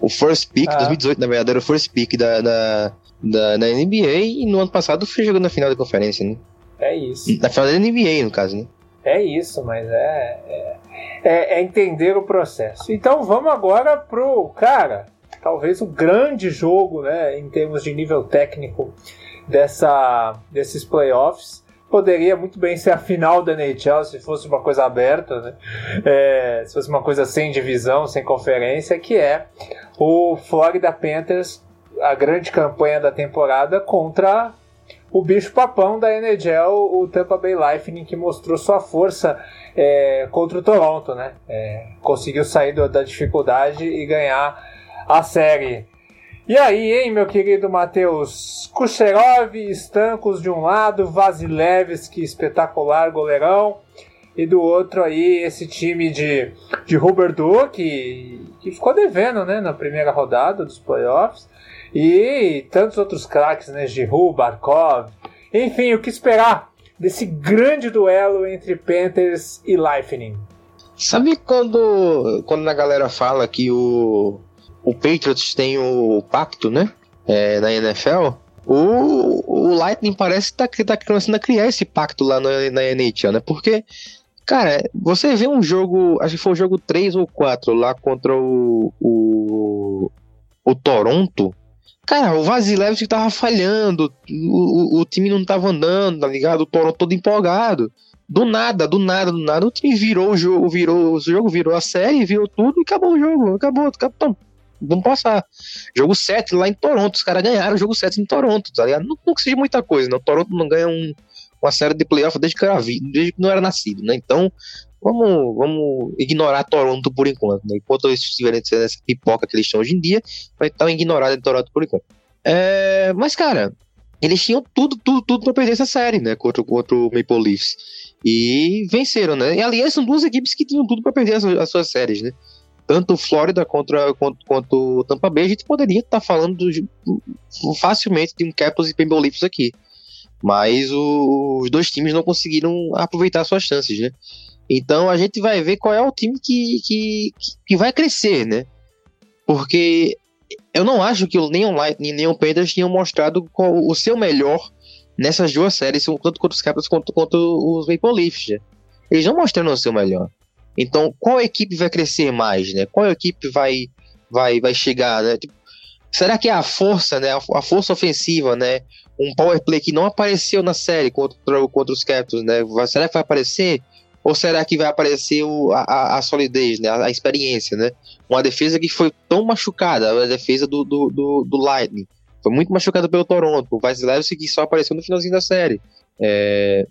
o first pick, ah. 2018 na verdade era o first pick da, da, da, da NBA e no ano passado foi jogando na final da conferência, né? É isso. Na final da NBA, no caso, né? É isso, mas é, é, é, é entender o processo. Então vamos agora pro. Cara, talvez o grande jogo, né, em termos de nível técnico dessa, desses playoffs. Poderia muito bem ser a final da NHL se fosse uma coisa aberta, né? É, se fosse uma coisa sem divisão, sem conferência, que é o Florida Panthers, a grande campanha da temporada contra o bicho papão da NHL, o Tampa Bay Lightning, que mostrou sua força é, contra o Toronto, né? É, conseguiu sair do, da dificuldade e ganhar a série. E aí, hein, meu querido Matheus? Kucherov, Stancos de um lado, Vasilevski, espetacular goleirão. E do outro aí, esse time de, de Huberdeau, que, que ficou devendo, né, na primeira rodada dos playoffs. E tantos outros craques, né, Giroud, Barkov. Enfim, o que esperar desse grande duelo entre Panthers e Lightning. Sabe quando, quando a galera fala que o, o Patriots tem o pacto, né? É, na NFL? O, o Lightning parece que tá, tá começando a criar esse pacto lá na, na NHL, né? Porque, cara, você vê um jogo, acho que foi o jogo 3 ou 4 lá contra o, o, o Toronto. Cara, o Vasilevski tava falhando, o, o, o, time não tava andando, tá ligado? O Toronto todo empolgado. Do nada, do nada, do nada, o time virou o jogo, virou o jogo, virou a série, virou tudo e acabou o jogo. Acabou, acabou. Vamos passar. Jogo 7 lá em Toronto. Os caras ganharam o jogo 7 em Toronto, tá ligado? Não, não seja muita coisa, né? O Toronto não ganha um, uma série de playoff desde que era desde que não era nascido, né? Então, vamos, vamos ignorar Toronto por enquanto. Né? Enquanto eles estiverem sendo essa pipoca que eles estão hoje em dia, vai estar ignorado em Toronto por enquanto. É, mas, cara, eles tinham tudo, tudo, tudo pra perder essa série, né? Contra, contra o Maple Leafs. E venceram, né? E aliás, são duas equipes que tinham tudo para perder as, as, suas séries, né? Tanto Flórida contra, quanto, quanto Tampa Bay, a gente poderia estar tá falando facilmente de um Capitals e Maple Leafs aqui. Mas o, os dois times não conseguiram aproveitar suas chances, né? Então a gente vai ver qual é o time que, que, que vai crescer, né? Porque eu não acho que nem o Lightning nem o Panthers tinham mostrado o seu melhor nessas duas séries, tanto contra os Capitals quanto contra os Maple Leafs. Né? Eles não mostraram o seu melhor. Então, qual equipe vai crescer mais, né? Qual equipe vai vai vai chegar, né? Tipo, será que é a força, né? A, força ofensiva, né? Um power play que não apareceu na série contra, contra os Capitals, né? Será que vai aparecer? Ou será que vai aparecer o, a, a, solidez, né? A, a, experiência, né? Uma defesa que foi tão machucada, a defesa do, do, do, do Lightning. Foi muito machucada pelo Toronto. O Vasilevski que só apareceu no finalzinho da série. É,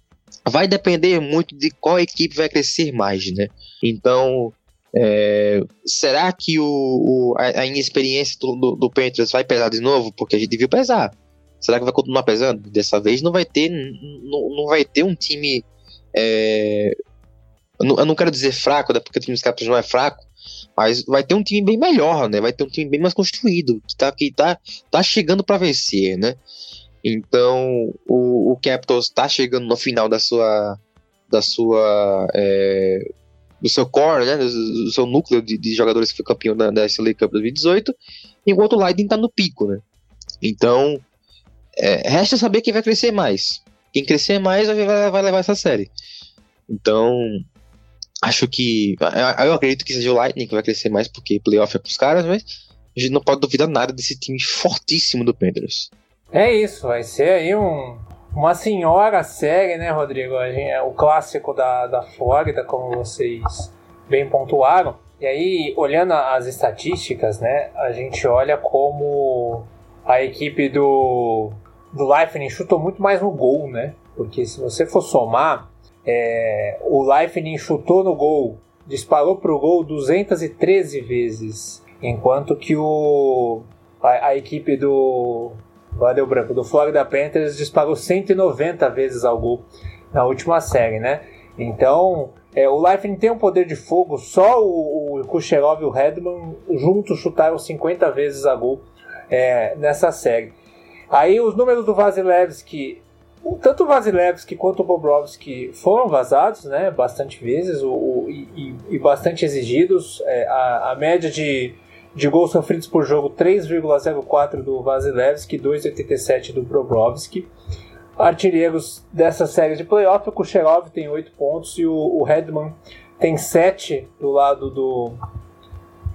vai depender muito de qual equipe vai crescer mais, né? Então, é, será que o, o a, a, inexperiência do, do, do Panthers vai pesar de novo? Porque a gente viu pesar. Será que vai continuar pesando? Dessa vez não vai ter, não, não vai ter um time é, eu não, eu não quero dizer fraco, né, porque o time dos Capitals não é fraco, mas vai ter um time bem melhor, né? Vai ter um time bem mais construído, que tá, que tá, tá chegando para vencer, né? Então, o, o Capitals está chegando no final da sua da sua é, do seu core, né, do, seu núcleo de, de, jogadores que foi campeão da, da SLA Cup 2018, enquanto o Lightning está no pico, né? Então, é, resta saber quem vai crescer mais. Quem crescer mais vai, levar essa série. Então, acho que. Eu acredito que seja o Lightning que vai crescer mais, porque playoff é pros caras, mas a gente não pode duvidar nada desse time fortíssimo do Panthers. É isso, vai ser aí um, uma senhora série, né, Rodrigo? É o clássico da, da Flórida, como vocês bem pontuaram. E aí, olhando as estatísticas, né, a gente olha como a equipe do, do Lightning chutou muito mais no gol, né? Porque se você for somar, é, o Leifnin chutou no gol, disparou para o gol 213 vezes, enquanto que o, a, a equipe do Valeu Branco do Florida Panthers disparou 190 vezes ao gol na última série, né? Então, é, o Leifnin tem um poder de fogo, só o, o Kucherov e o Redman juntos chutaram 50 vezes a gol é, nessa série. Aí os números do Vasilevski tanto o Vasilevski quanto o Bobrovski foram vazados, né, bastante vezes o, o e, e, bastante exigidos. É, a, a, média de, de gols sofridos por jogo 3,04 do Vasilevski, 2,87 do Bobrovski. Artilheiros dessa série de playoff, o Kucherov tem 8 pontos e o, o Redman tem 7 do lado do,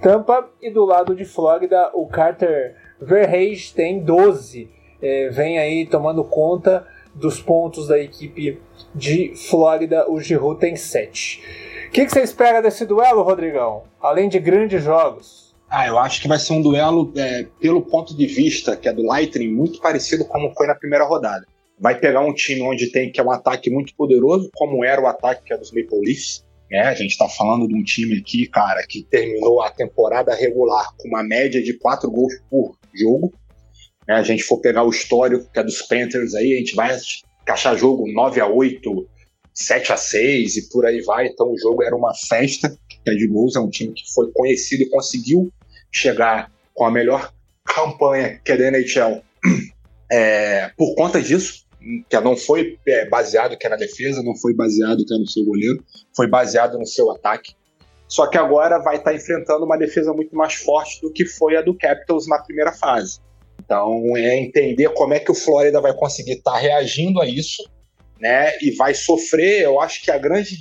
Tampa e do lado de Flórida o Carter Verhage tem 12. É, vem aí tomando conta dos pontos da equipe de Flórida, o Giroud tem 7. O que, você espera desse duelo, Rodrigão? Além de grandes jogos. Ah, eu acho que vai ser um duelo, é, pelo ponto de vista que é do Lightning, muito parecido como foi na primeira rodada. Vai pegar um time onde tem que é um ataque muito poderoso, como era o ataque que é dos Maple Leafs. Né? A gente está falando de um time aqui, cara, que terminou a temporada regular com uma média de 4 gols por jogo. Né? A gente for pegar o histórico que é dos Panthers aí, a gente vai encaixar jogo 9 a 8 7 a 6 e por aí vai. Então o jogo era uma festa que é de gols, é um time que foi conhecido e conseguiu chegar com a melhor campanha que é da NHL é, por conta disso, que não foi é, baseado que é na defesa, não foi baseado que é no seu goleiro, foi baseado no seu ataque. Só que agora vai estar enfrentando uma defesa muito mais forte do que foi a do Capitals na primeira fase. Então é entender como é que o Flórida vai conseguir estar reagindo a isso, né? E vai sofrer. Eu acho que a grande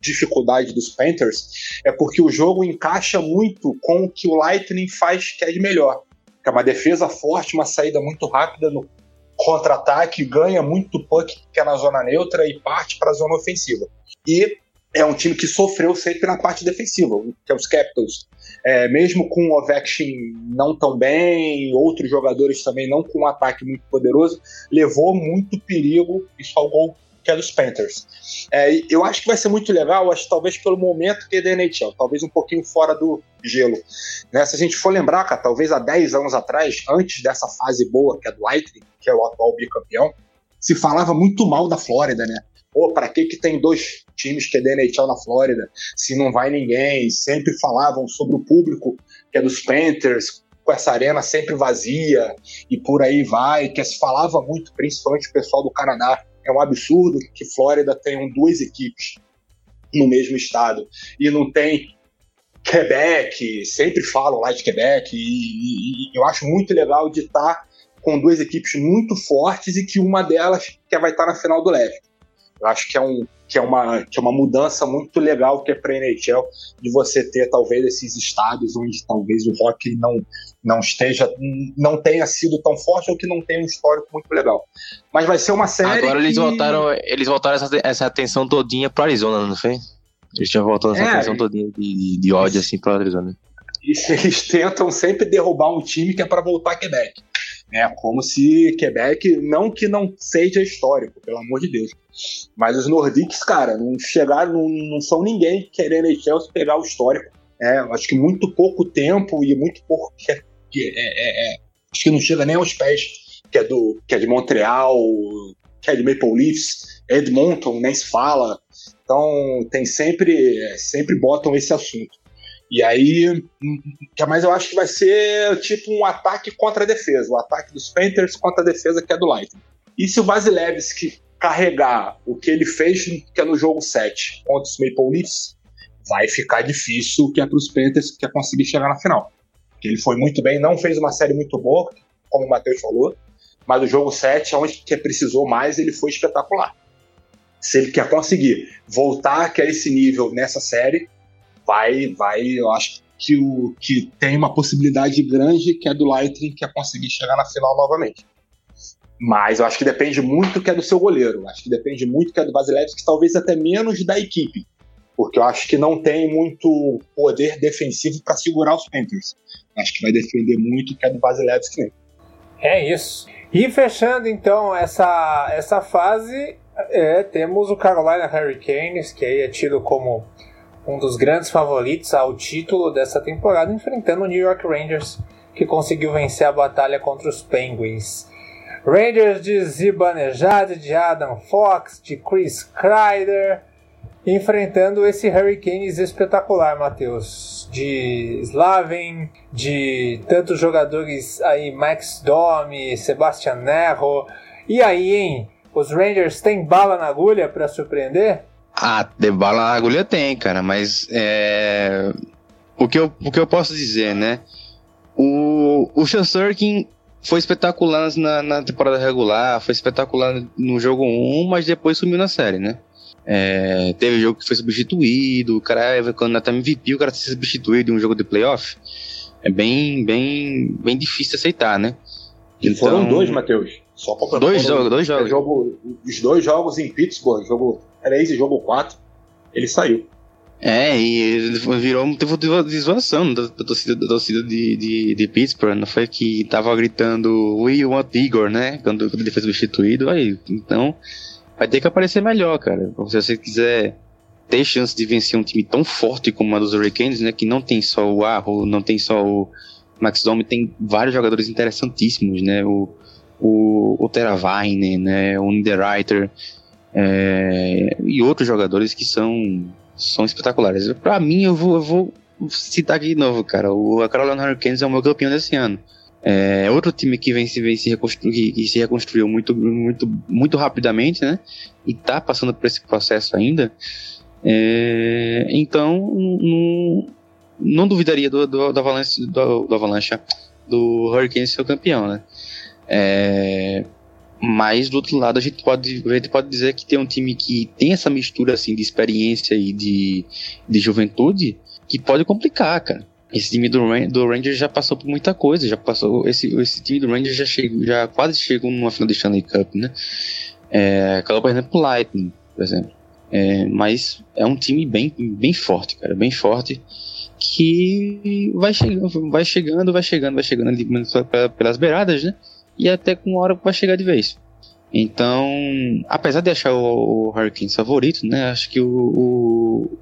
dificuldade dos Panthers é porque o jogo encaixa muito com o que o Lightning faz que é de melhor. Que é uma defesa forte, uma saída muito rápida no contra-ataque, ganha muito puck que é na zona neutra e parte para a zona ofensiva. E é um time que sofreu sempre na parte defensiva, que é os Capitals. É, mesmo com o Ovechkin não tão bem, outros jogadores também não com um ataque muito poderoso, levou muito perigo e salvou que é dos Panthers. É, eu acho que vai ser muito legal, acho talvez pelo momento que é da NHL, talvez um pouquinho fora do gelo. Né? Se a gente for lembrar, cara, talvez há 10 anos atrás, antes dessa fase boa, que é do Lightning, que é o atual bicampeão, se falava muito mal da Flórida, né? Pô, pra que que tem dois times que é da na Flórida, se não vai ninguém? Sempre falavam sobre o público, que é dos Panthers, com essa arena sempre vazia, e por aí vai, que se falava muito, principalmente o pessoal do Canadá, é um absurdo que Flórida tenham duas equipes no mesmo estado e não tem Quebec, sempre falam lá de Quebec, e, e, e eu acho muito legal de estar com duas equipes muito fortes e que uma delas que vai estar na final do leste. Eu acho que é, um, que é, uma, que é uma mudança muito legal que é para a NHL de você ter talvez esses estados onde talvez o rock não, não esteja, não tenha sido tão forte ou que não tenha um histórico muito legal. Mas vai ser uma série. Agora eles que... voltaram, eles voltaram essa, essa atenção todinha para Arizona, não foi? Eles tinham voltado essa é, atenção todinha de, de ódio assim para Arizona. E eles tentam sempre derrubar um time que é para voltar a Quebec. É como se Quebec, não que não seja histórico, pelo amor de Deus. Mas os Nordiques, cara, não chegaram, não, não são ninguém querendo Chelsea pegar o histórico. É, acho que muito pouco tempo e muito pouco. Que é, que é, é, é, acho que não chega nem aos pés, que é, do, que é de Montreal, que é de Maple Leafs, Edmonton, nem se fala. Então tem sempre, sempre botam esse assunto. E aí, mas eu acho que vai ser tipo um ataque contra a defesa, o ataque dos Panthers contra a defesa que é do Lightning. E se o Vasilevski carregar o que ele fez que é no jogo 7 contra os Maple Leafs, vai ficar difícil que é para os Panthers que é conseguir chegar na final. Ele foi muito bem, não fez uma série muito boa, como o Matheus falou, mas o jogo 7, onde que precisou mais, ele foi espetacular. Se ele quer conseguir voltar a esse nível nessa série, vai, vai, eu acho que, o, que tem uma possibilidade grande que é do Lightning que é conseguir chegar na final novamente. Mas eu acho que depende muito que é do seu goleiro. Acho que depende muito que é do Vasilevski, talvez até menos da equipe. Porque eu acho que não tem muito poder defensivo para segurar os Panthers. Acho que vai defender muito que é do Vasilevski É isso. E fechando então essa, essa fase, é, temos o Carolina Hurricanes, que aí é tido como um dos grandes favoritos ao título dessa temporada, enfrentando o New York Rangers, que conseguiu vencer a batalha contra os Penguins. Rangers de Zibanejad, de Adam Fox, de Chris Kreider, enfrentando esse Hurricanes espetacular, Matheus. De Slaven, de tantos jogadores aí, Max Domi, Sebastian Nerro. E aí, hein? Os Rangers têm bala na agulha para surpreender? Ah, de bala na agulha tem, cara, mas é... o, que eu, o que eu posso dizer, né? O, o Shansurkin foi espetacular na, na temporada regular, foi espetacular no jogo 1, mas depois sumiu na série, né? É, teve jogo que foi substituído, o cara, quando até MVP, o cara ser substituído em um jogo de playoff, é bem, bem, bem difícil aceitar, né? E então, foram dois, Matheus. Só dois jogos, dois jogos. Jogo, os dois jogos em Pittsburgh, jogo 3 e jogo 4, ele saiu. É, e virou motivo de zoação da, da torcida, da torcida de, de, de, Pittsburgh, não foi que tava gritando We want Igor, né? Quando, quando ele foi substituído, aí, então vai ter que aparecer melhor, cara. Se você quiser ter chance de vencer um time tão forte como a dos Hurricanes, né? Que não tem só o Arro, não tem só o Max Domi, tem vários jogadores interessantíssimos, né? O, o, o Teravine, né? O Niederreiter é, e outros jogadores que são são espetaculares. Para mim, eu vou, eu vou citar aqui de novo, cara. O a Carolina Hurricanes é o meu campeão desse ano. É outro time que vem vem se, reconstru que se reconstruiu muito, muito, muito rapidamente, né? E tá passando por esse processo ainda. É, então, não, não duvidaria do, do, do, Avalanche, do, do Avalanche, do Hurricanes ser o campeão, né? É, mas do outro lado a gente pode, a gente pode dizer que tem um time que tem essa mistura assim de experiência e de, de juventude que pode complicar, cara. Esse time do, do Rangers já passou por muita coisa, já passou. Esse, esse time do Rangers já, chegou, já quase chegou numa final de Stanley Cup, né? É, acabou, por exemplo, o Lightning, por exemplo. É, mas é um time bem, bem forte, cara, bem forte que vai chegando, vai chegando, vai chegando, vai chegando ali pelas beiradas, né? E até com uma hora vai chegar de vez. Então, apesar de achar o, o Hurricanes favorito, né, acho que o, o,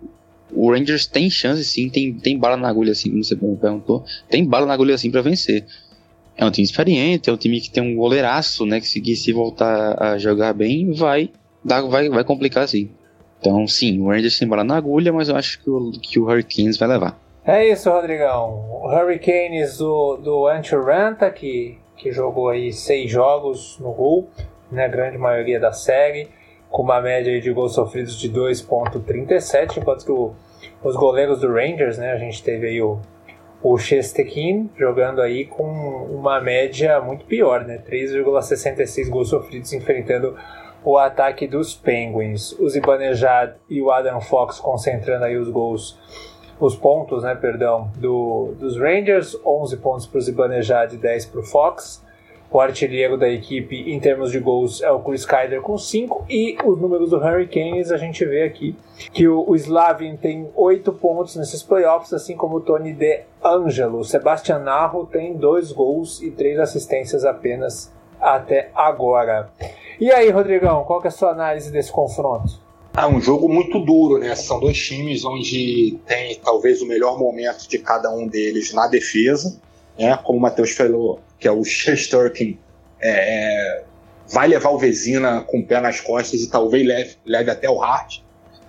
o, Rangers tem chance sim, tem, tem bala na agulha assim, como você me perguntou, tem bala na agulha assim para vencer. É um time experiente, é um time que tem um goleiraço, né, que se, se voltar a jogar bem, vai, dar, vai, vai complicar assim. Então, sim, o Rangers tem bala na agulha, mas eu acho que o, que o Hurricanes vai levar. É isso, Rodrigão. O Hurricanes do, do Antiranta, que que jogou aí seis jogos no gol, né, grande maioria da série, com uma média de gols sofridos de 2.37, enquanto que o, os goleiros do Rangers, né, a gente teve aí o, o Chestekin jogando aí com uma média muito pior, né, 3,66 gols sofridos enfrentando o ataque dos Penguins. O Zibanejad e o Adam Fox concentrando aí os gols os pontos, né, perdão, do, dos Rangers, 11 pontos para o Zibanejad e 10 para o Fox. O artilheiro da equipe em termos de gols é o Chris Kyler com 5 e os números do Hurricanes a gente vê aqui que o, o Slavin tem 8 pontos nesses playoffs, assim como o Tony De Angelo. O Sebastian Narro tem 2 gols e 3 assistências apenas até agora. E aí, Rodrigão, qual que é a sua análise desse confronto? É um jogo muito duro, né? São dois times onde tem talvez o melhor momento de cada um deles na defesa, né? Como o Matheus falou, que é o Shesterkin, é, é, vai levar o Vezina com o pé nas costas e talvez leve, leve até o Hart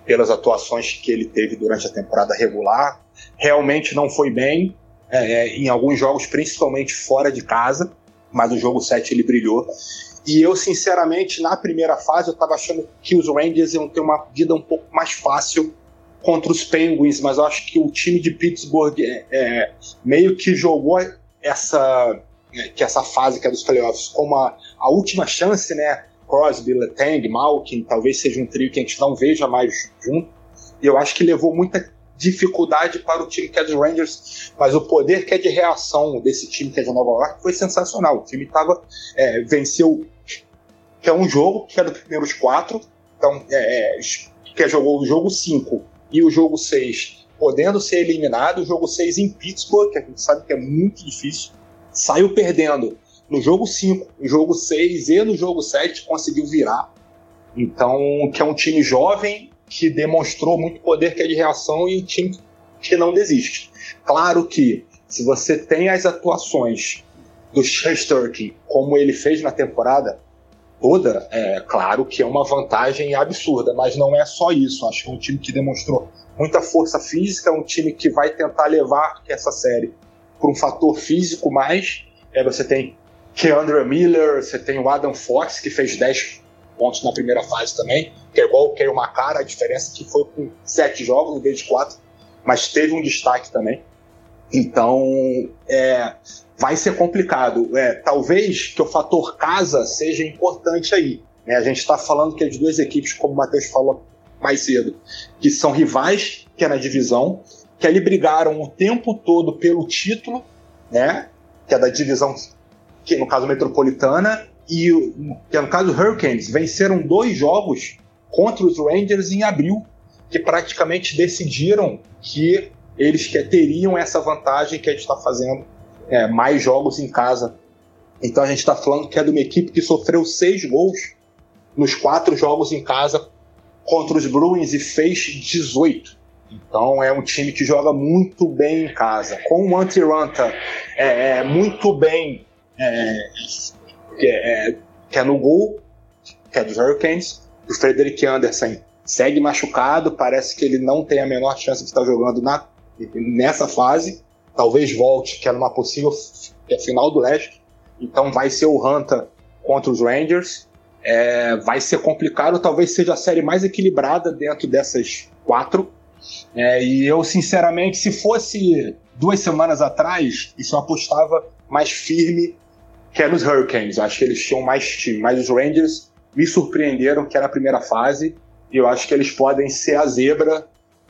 pelas atuações que ele teve durante a temporada regular. Realmente não foi bem é, é em alguns jogos, principalmente fora de casa, mas o jogo 7 ele brilhou. E eu, sinceramente, na primeira fase, eu estava achando que os Rangers iam ter uma vida um pouco mais fácil contra os Penguins, mas eu acho que o time de Pittsburgh é, é, meio que jogou essa, é, que essa fase que é dos playoffs como a, a última chance, né? Crosby, Letang, Malkin, talvez seja um trio que a gente não veja mais junto. E eu acho que levou muita dificuldade para o time que é dos Rangers, mas o poder que é de reação desse time que é de Nova York foi sensacional. O time tava, é, venceu que é um jogo que é dos primeiros quatro, então, é, é que jogou o jogo 5 e o jogo 6 podendo ser eliminado, o jogo 6 em Pittsburgh, que a gente sabe que é muito difícil, saiu perdendo no jogo 5, no jogo 6 e no jogo 7 conseguiu virar. Então, que é um time jovem que demonstrou muito poder que é de reação e um time que não desiste. Claro que se você tem as atuações do Shesterkin como ele fez na temporada, toda, é claro que é uma vantagem absurda, mas não é só isso. Acho que é um time que demonstrou muita força física, um time que vai tentar levar essa série para um fator físico mais. É, você tem Keandre Miller, você tem o Adam Fox, que fez 10 pontos na primeira fase também, que é igual o Keio Macara, a diferença é que foi com 7 jogos em vez de 4, mas teve um destaque também. Então, é, vai ser complicado. É, talvez que o fator casa seja importante aí. Né? A gente está falando que as duas equipes, como o Matheus falou, mais cedo, que são rivais que é na divisão, que ali brigaram o tempo todo pelo título, né? Que é da divisão, que no caso metropolitana, e que é no caso Hurricanes, venceram dois jogos contra os Rangers em abril, que praticamente decidiram que eles que teriam essa vantagem que a gente está fazendo é, mais jogos em casa. Então a gente está falando que é de uma equipe que sofreu seis gols nos quatro jogos em casa contra os Bruins e fez 18. Então é um time que joga muito bem em casa. Com o Antiranta é, é, muito bem é, é, que é no gol, que é dos Hurricanes. O Frederick Anderson segue machucado, parece que ele não tem a menor chance de estar jogando na, nessa fase. Talvez volte, que é numa possível é final do leste. Então vai ser o Hunter contra os Rangers. É, vai ser complicado, talvez seja a série mais equilibrada dentro dessas quatro. É, e eu, sinceramente, se fosse duas semanas atrás, isso eu apostava mais firme que é nos Hurricanes. Acho que eles tinham mais time, mas os Rangers me surpreenderam que era a primeira fase e eu acho que eles podem ser a zebra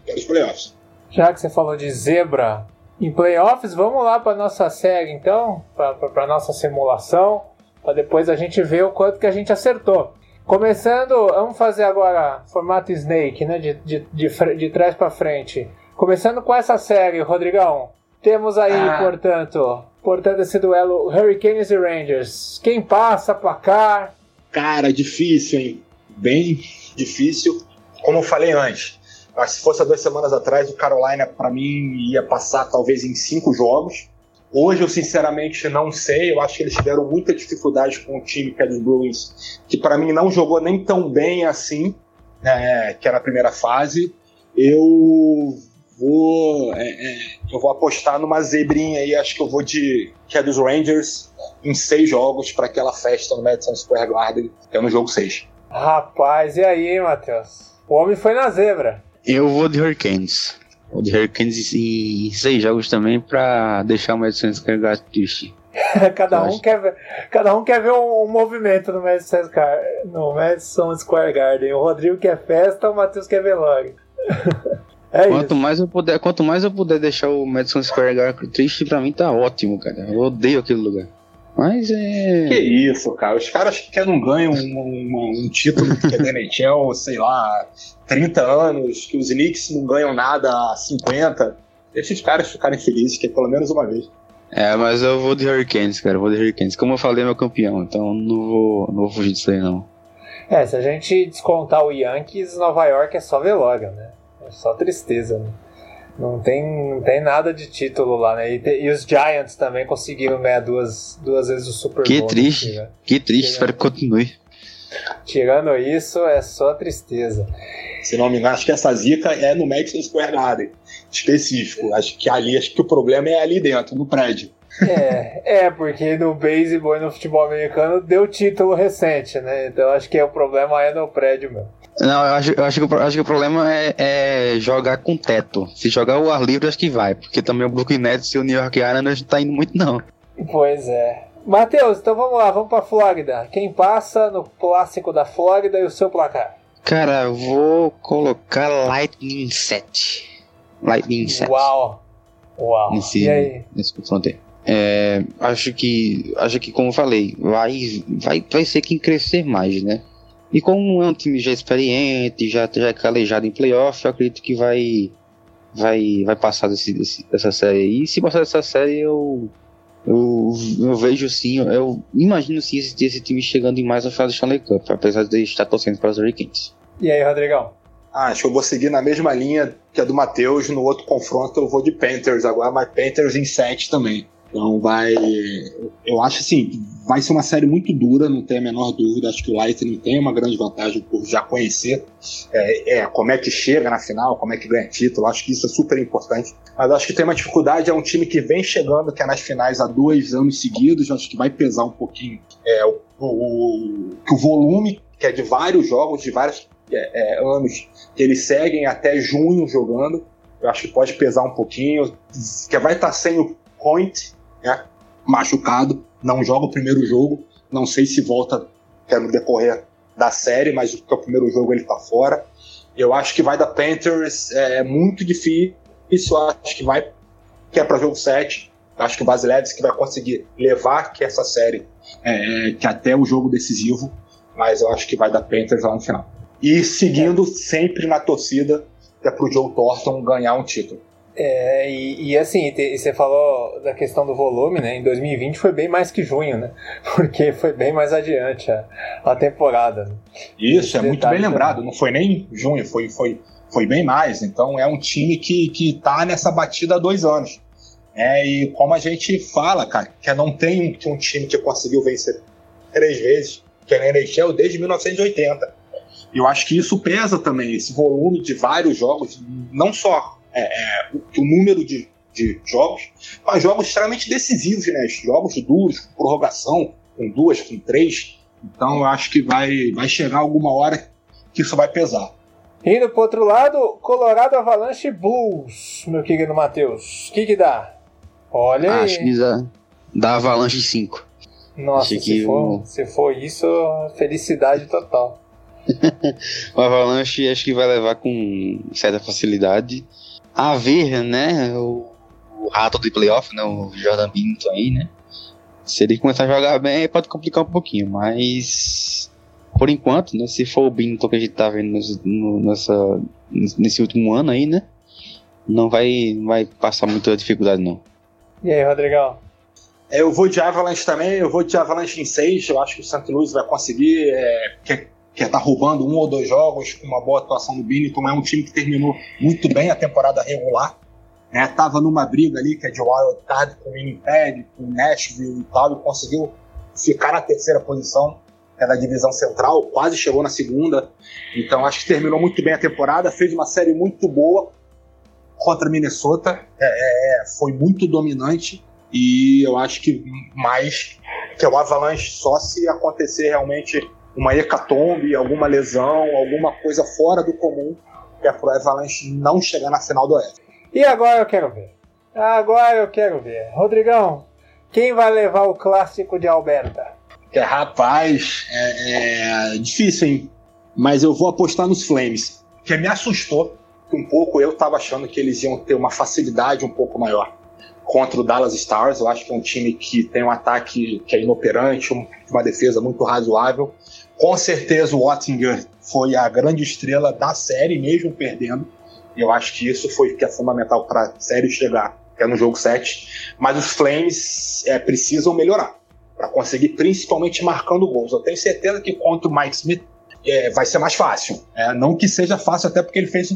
dos playoffs. Já que você falou de zebra em playoffs, vamos lá para nossa série então, para nossa simulação, para depois a gente ver o quanto que a gente acertou. Começando, vamos fazer agora formato Snake, né? De, de, de, de trás para frente. Começando com essa série, Rodrigão. Temos aí, ah. portanto, portanto, esse duelo Hurricanes e Rangers. Quem passa, placar? Cara, difícil, hein? Bem difícil. Como eu falei antes, se fosse há duas semanas atrás, o Carolina, para mim, ia passar talvez em cinco jogos. Hoje eu sinceramente não sei, eu acho que eles tiveram muita dificuldade com o time que é dos Bruins, que para mim não jogou nem tão bem assim, né, que era a primeira fase. Eu vou é, é, eu vou apostar numa zebrinha aí, acho que eu vou de que é dos Rangers em seis jogos para aquela festa no Madison Square Garden, que é no jogo 6. Rapaz, e aí, Matheus? O homem foi na zebra. Eu vou de Hurricanes o de Hurricanes em seis jogos também para deixar o Madison Square Garden triste. cada, um quer ver, cada um quer ver um, um movimento no Madison, Square, no Madison Square Garden. O Rodrigo quer festa, o Matheus quer velório. é quanto isso. mais eu puder, quanto mais eu puder deixar o Madison Square Garden triste, para mim tá ótimo, cara. Eu odeio aquele lugar. Mas é. Que isso, cara. Os caras que não ganham um, um, um título que é da NHL, sei lá, 30 anos, que os Knicks não ganham nada há 50. Deixa os caras ficarem felizes, que é pelo menos uma vez. É, mas eu vou de Hurricanes, cara. Eu vou de Hurricanes. Como eu falei, é meu campeão, então não vou, não vou fugir disso aí, não. É, se a gente descontar o Yankees, Nova York é só velório, né? É só tristeza, né? Não tem, não tem nada de título lá, né? E, e os Giants também conseguiram ganhar duas, duas vezes o Super Bowl. Que triste, aqui, né? que triste, espero que continue. Tirando isso, é só tristeza. Se não me engano, acho que essa zica é no Madison Square Garden, específico. Acho que ali, acho que o problema é ali dentro, no prédio. É, é, porque no beisebol e no futebol americano deu título recente, né? Então acho que o problema é no prédio mesmo. Não, eu acho, eu acho, que, eu acho que o problema é, é, jogar com teto. Se jogar o ar livre, acho que vai. Porque também o Brooklyn Nets e o New York Islanders não tá indo muito, não. Pois é. Matheus, então vamos lá, vamos pra Flórida. Quem passa no clássico da Flórida e o seu placar? Cara, eu vou colocar Lightning 7. Lightning 7. Uau! Uau! Nesse, e aí? Nesse confronto aí. É, acho que, acho que como eu falei, vai, vai, vai ser quem crescer mais, né? E como é um time já experiente, já, já calejado em playoff, eu acredito que vai vai, vai passar desse, desse, dessa série aí. E se passar dessa série, eu, eu, eu vejo sim, eu imagino sim esse, esse time chegando em mais uma fase do Stanley Cup, apesar de estar torcendo para os Hurricanes. E aí, Rodrigão? Ah, acho que eu vou seguir na mesma linha que a do Matheus. No outro confronto eu vou de Panthers agora, mas Panthers em 7 também. Então vai. Eu acho assim, vai ser uma série muito dura, não tem a menor dúvida. Acho que o Lightning tem uma grande vantagem por já conhecer é, é, como é que chega na final, como é que ganha título. Acho que isso é super importante. Mas acho que tem uma dificuldade, é um time que vem chegando, que é nas finais há dois anos seguidos. Acho que vai pesar um pouquinho é, o, o, o, volume, que é de vários jogos, de vários é, é, anos, que eles seguem até junho jogando. Eu acho que pode pesar um pouquinho. Que vai estar sem o Point, né, machucado, não joga o primeiro jogo, não sei se volta é no decorrer da série, mas o primeiro jogo ele tá fora. Eu acho que vai da Panthers, é muito difícil. Eu acho que vai, que é para jogo 7. Acho que o Vasilevski vai conseguir levar que essa série é, que até o jogo decisivo, mas eu acho que vai dar Panthers lá no final. E seguindo sempre na torcida que é pro Joe Thornton ganhar um título. É, e, e assim, te, você falou da questão do volume, né? Em 2020 foi bem mais que junho, né? Porque foi bem mais adiante a, a temporada. Né? Isso, é muito bem lembrado. Não foi nem junho, foi, foi, foi bem mais. Então é um time que, que tá nessa batida há dois anos. É, e como a gente fala, cara, que não tem um time que conseguiu vencer três vezes, que é NHL desde 1980. Eu acho que isso pesa também, esse volume de vários jogos, não só é, é, o, número de, de, jogos, mas jogos extremamente decisivos, né? Jogos duros, com prorrogação, com duas, com três. Então eu acho que vai, vai chegar alguma hora que isso vai pesar. Indo pro outro lado, Colorado Avalanche Bulls, meu querido Matheus. O que que dá? Olha Acho aí. que dá, dá Avalanche 5. Nossa, se, que for, o... se for isso, felicidade total. o Avalanche acho que vai levar com certa facilidade. A ver, né? O, o rato de playoff, né? O Jordan Bennington aí, né? Se ele começar a jogar bem, pode complicar um pouquinho, mas por enquanto, né? Se for o Bennington que a gente tá vendo nesse, no, nessa, nesse último ano aí, né? Não vai, não vai passar muita dificuldade, não. E aí, Rodrigão? É, eu vou de Avalanche também, eu vou de Avalanche em 6. Eu acho que o St. Louis vai conseguir. É, quer, quer tá roubando um ou dois jogos com uma boa atuação do Binnington. É um time que terminou muito bem a temporada regular. Né, tava numa briga ali que é de wild card com o Winnipeg, com o Nashville e tal, e conseguiu ficar na terceira posição é da divisão central, quase chegou na segunda. Então acho que terminou muito bem a temporada, fez uma série muito boa contra Minnesota, é, é, foi muito dominante e eu acho que mais que é o Avalanche só se acontecer realmente uma hecatombe, alguma lesão, alguma coisa fora do comum, que é pro Avalanche não chegar na final do Oeste. E agora eu quero ver. Agora eu quero ver. Rodrigão, quem vai levar o clássico de Alberta? É, rapaz, é, é difícil, hein? Mas eu vou apostar nos Flames, que me assustou um pouco eu estava achando que eles iam ter uma facilidade um pouco maior contra o Dallas Stars. Eu acho que é um time que tem um ataque que é inoperante, uma defesa muito razoável. Com certeza o Ottinger foi a grande estrela da série, mesmo perdendo. Eu acho que isso foi que é fundamental para a série chegar, que é no jogo 7. Mas os Flames é, precisam melhorar para conseguir, principalmente marcando gols. Eu tenho certeza que contra o Mike Smith é, vai ser mais fácil. É, não que seja fácil, até porque ele fez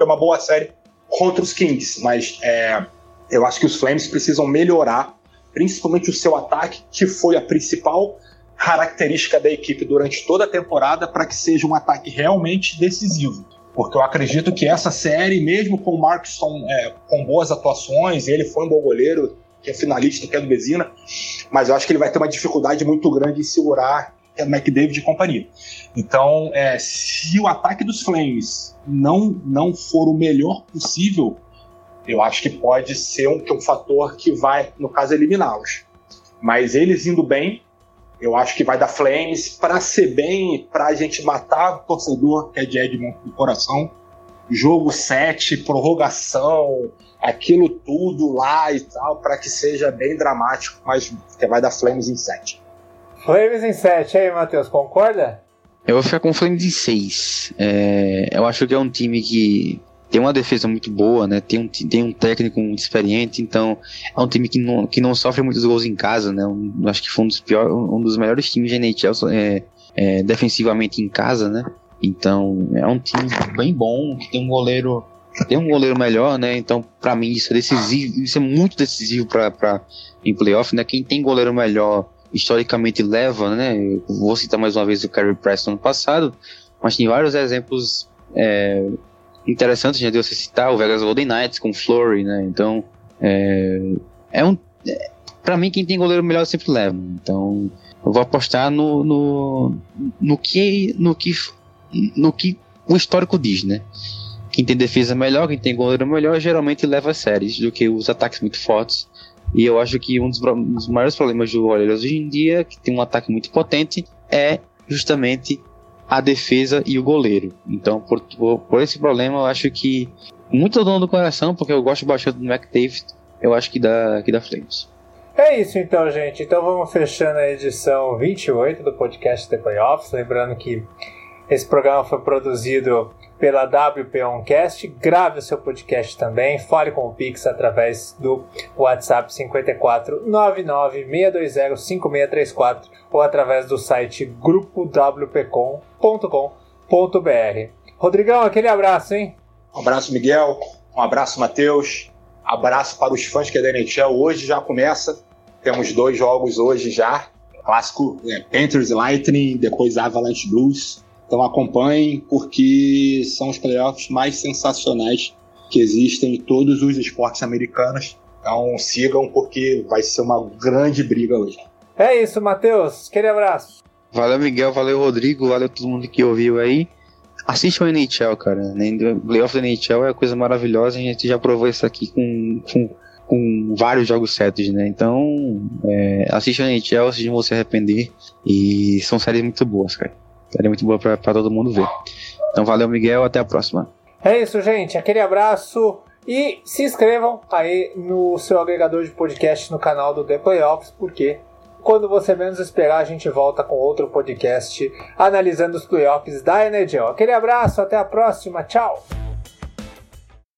uma boa série contra os Kings, mas é, eu acho que os Flames precisam melhorar, principalmente o seu ataque, que foi a principal característica da equipe durante toda a temporada, para que seja um ataque realmente decisivo. Porque eu acredito que essa série, mesmo com o Markson é, com boas atuações, ele foi um bom goleiro, que é finalista, que é do Bezina, mas eu acho que ele vai ter uma dificuldade muito grande em segurar é McDavid e companhia. Então, é, se o ataque dos Flames não, não for o melhor possível, eu acho que pode ser um, um fator que vai, no caso, eliminá-los. Mas eles indo bem, eu acho que vai dar Flames para ser bem, para a gente matar o torcedor que é de Edmond do coração. Jogo 7, prorrogação, aquilo tudo lá e tal, para que seja bem dramático, mas que vai dar Flames em 7. Flames em 7, aí, Matheus, concorda? Eu vou ficar com o Flames em 6. É, eu acho que é um time que tem uma defesa muito boa, né? Tem um, tem um técnico experiente, então é um time que não, que não sofre muitos gols em casa, né? Um, acho que foi um dos, piores, um dos melhores times de NHL é, é, defensivamente em casa, né? Então é um time bem bom, que tem um goleiro tem um goleiro melhor, né? Então, para mim, isso é decisivo, isso é muito decisivo para em playoff, né? Quem tem goleiro melhor historicamente leva, né? Eu vou citar mais uma vez o Carey Preston no passado, mas tem vários exemplos é, interessantes, já deu você citar o Vegas Golden Knights com Flurry, né? Então, é, é um. É, para mim, quem tem goleiro melhor sempre leva. Então, eu vou apostar no, no, no que no que no que o histórico diz, né? Quem tem defesa melhor, quem tem goleiro melhor, geralmente leva séries do que os ataques muito fortes e eu acho que um dos, dos maiores problemas do Oilers hoje em dia, que tem um ataque muito potente, é justamente a defesa e o goleiro. Então, por, por, esse problema, eu acho que muito dono do coração, porque eu gosto bastante do McDavid, eu acho que dá, que dá Flames. É isso então, gente. Então vamos fechando a edição 28 do podcast The Playoffs. Lembrando que esse programa foi produzido pela WP Oncast. Grave o seu podcast também. Fale com o Pix através do WhatsApp 54 99 620 5634 ou através do site grupowpcom.com.br. Rodrigão, aquele abraço, hein? Um abraço, Miguel. Um abraço, Matheus. Abraço para os fãs que é da NHL. Hoje já começa. Temos dois jogos hoje já. Clássico é, Panthers Lightning, depois Avalanche Blues. Então acompanhem, porque são os playoffs mais sensacionais que existem em todos os esportes americanos. Então sigam, porque vai ser uma grande briga hoje. É isso, Matheus. Aquele abraço. Valeu, Miguel. Valeu, Rodrigo. Valeu todo mundo que ouviu aí. Assistam o NHL, cara. O playoff da NHL é uma coisa maravilhosa. A gente já provou isso aqui com, com, com vários jogos certos, né? Então, é, assistam o NHL, vocês vão se arrepender. E são séries muito boas, cara. Série muito boa pra todo mundo ver. Então, valeu, Miguel. Até a próxima. É isso, gente. Aquele abraço. E se inscrevam aí no seu agregador de podcast no canal do The Playoffs, porque quando você menos esperar, a gente volta com outro podcast analisando os playoffs da NHL. Aquele abraço, até a próxima, tchau!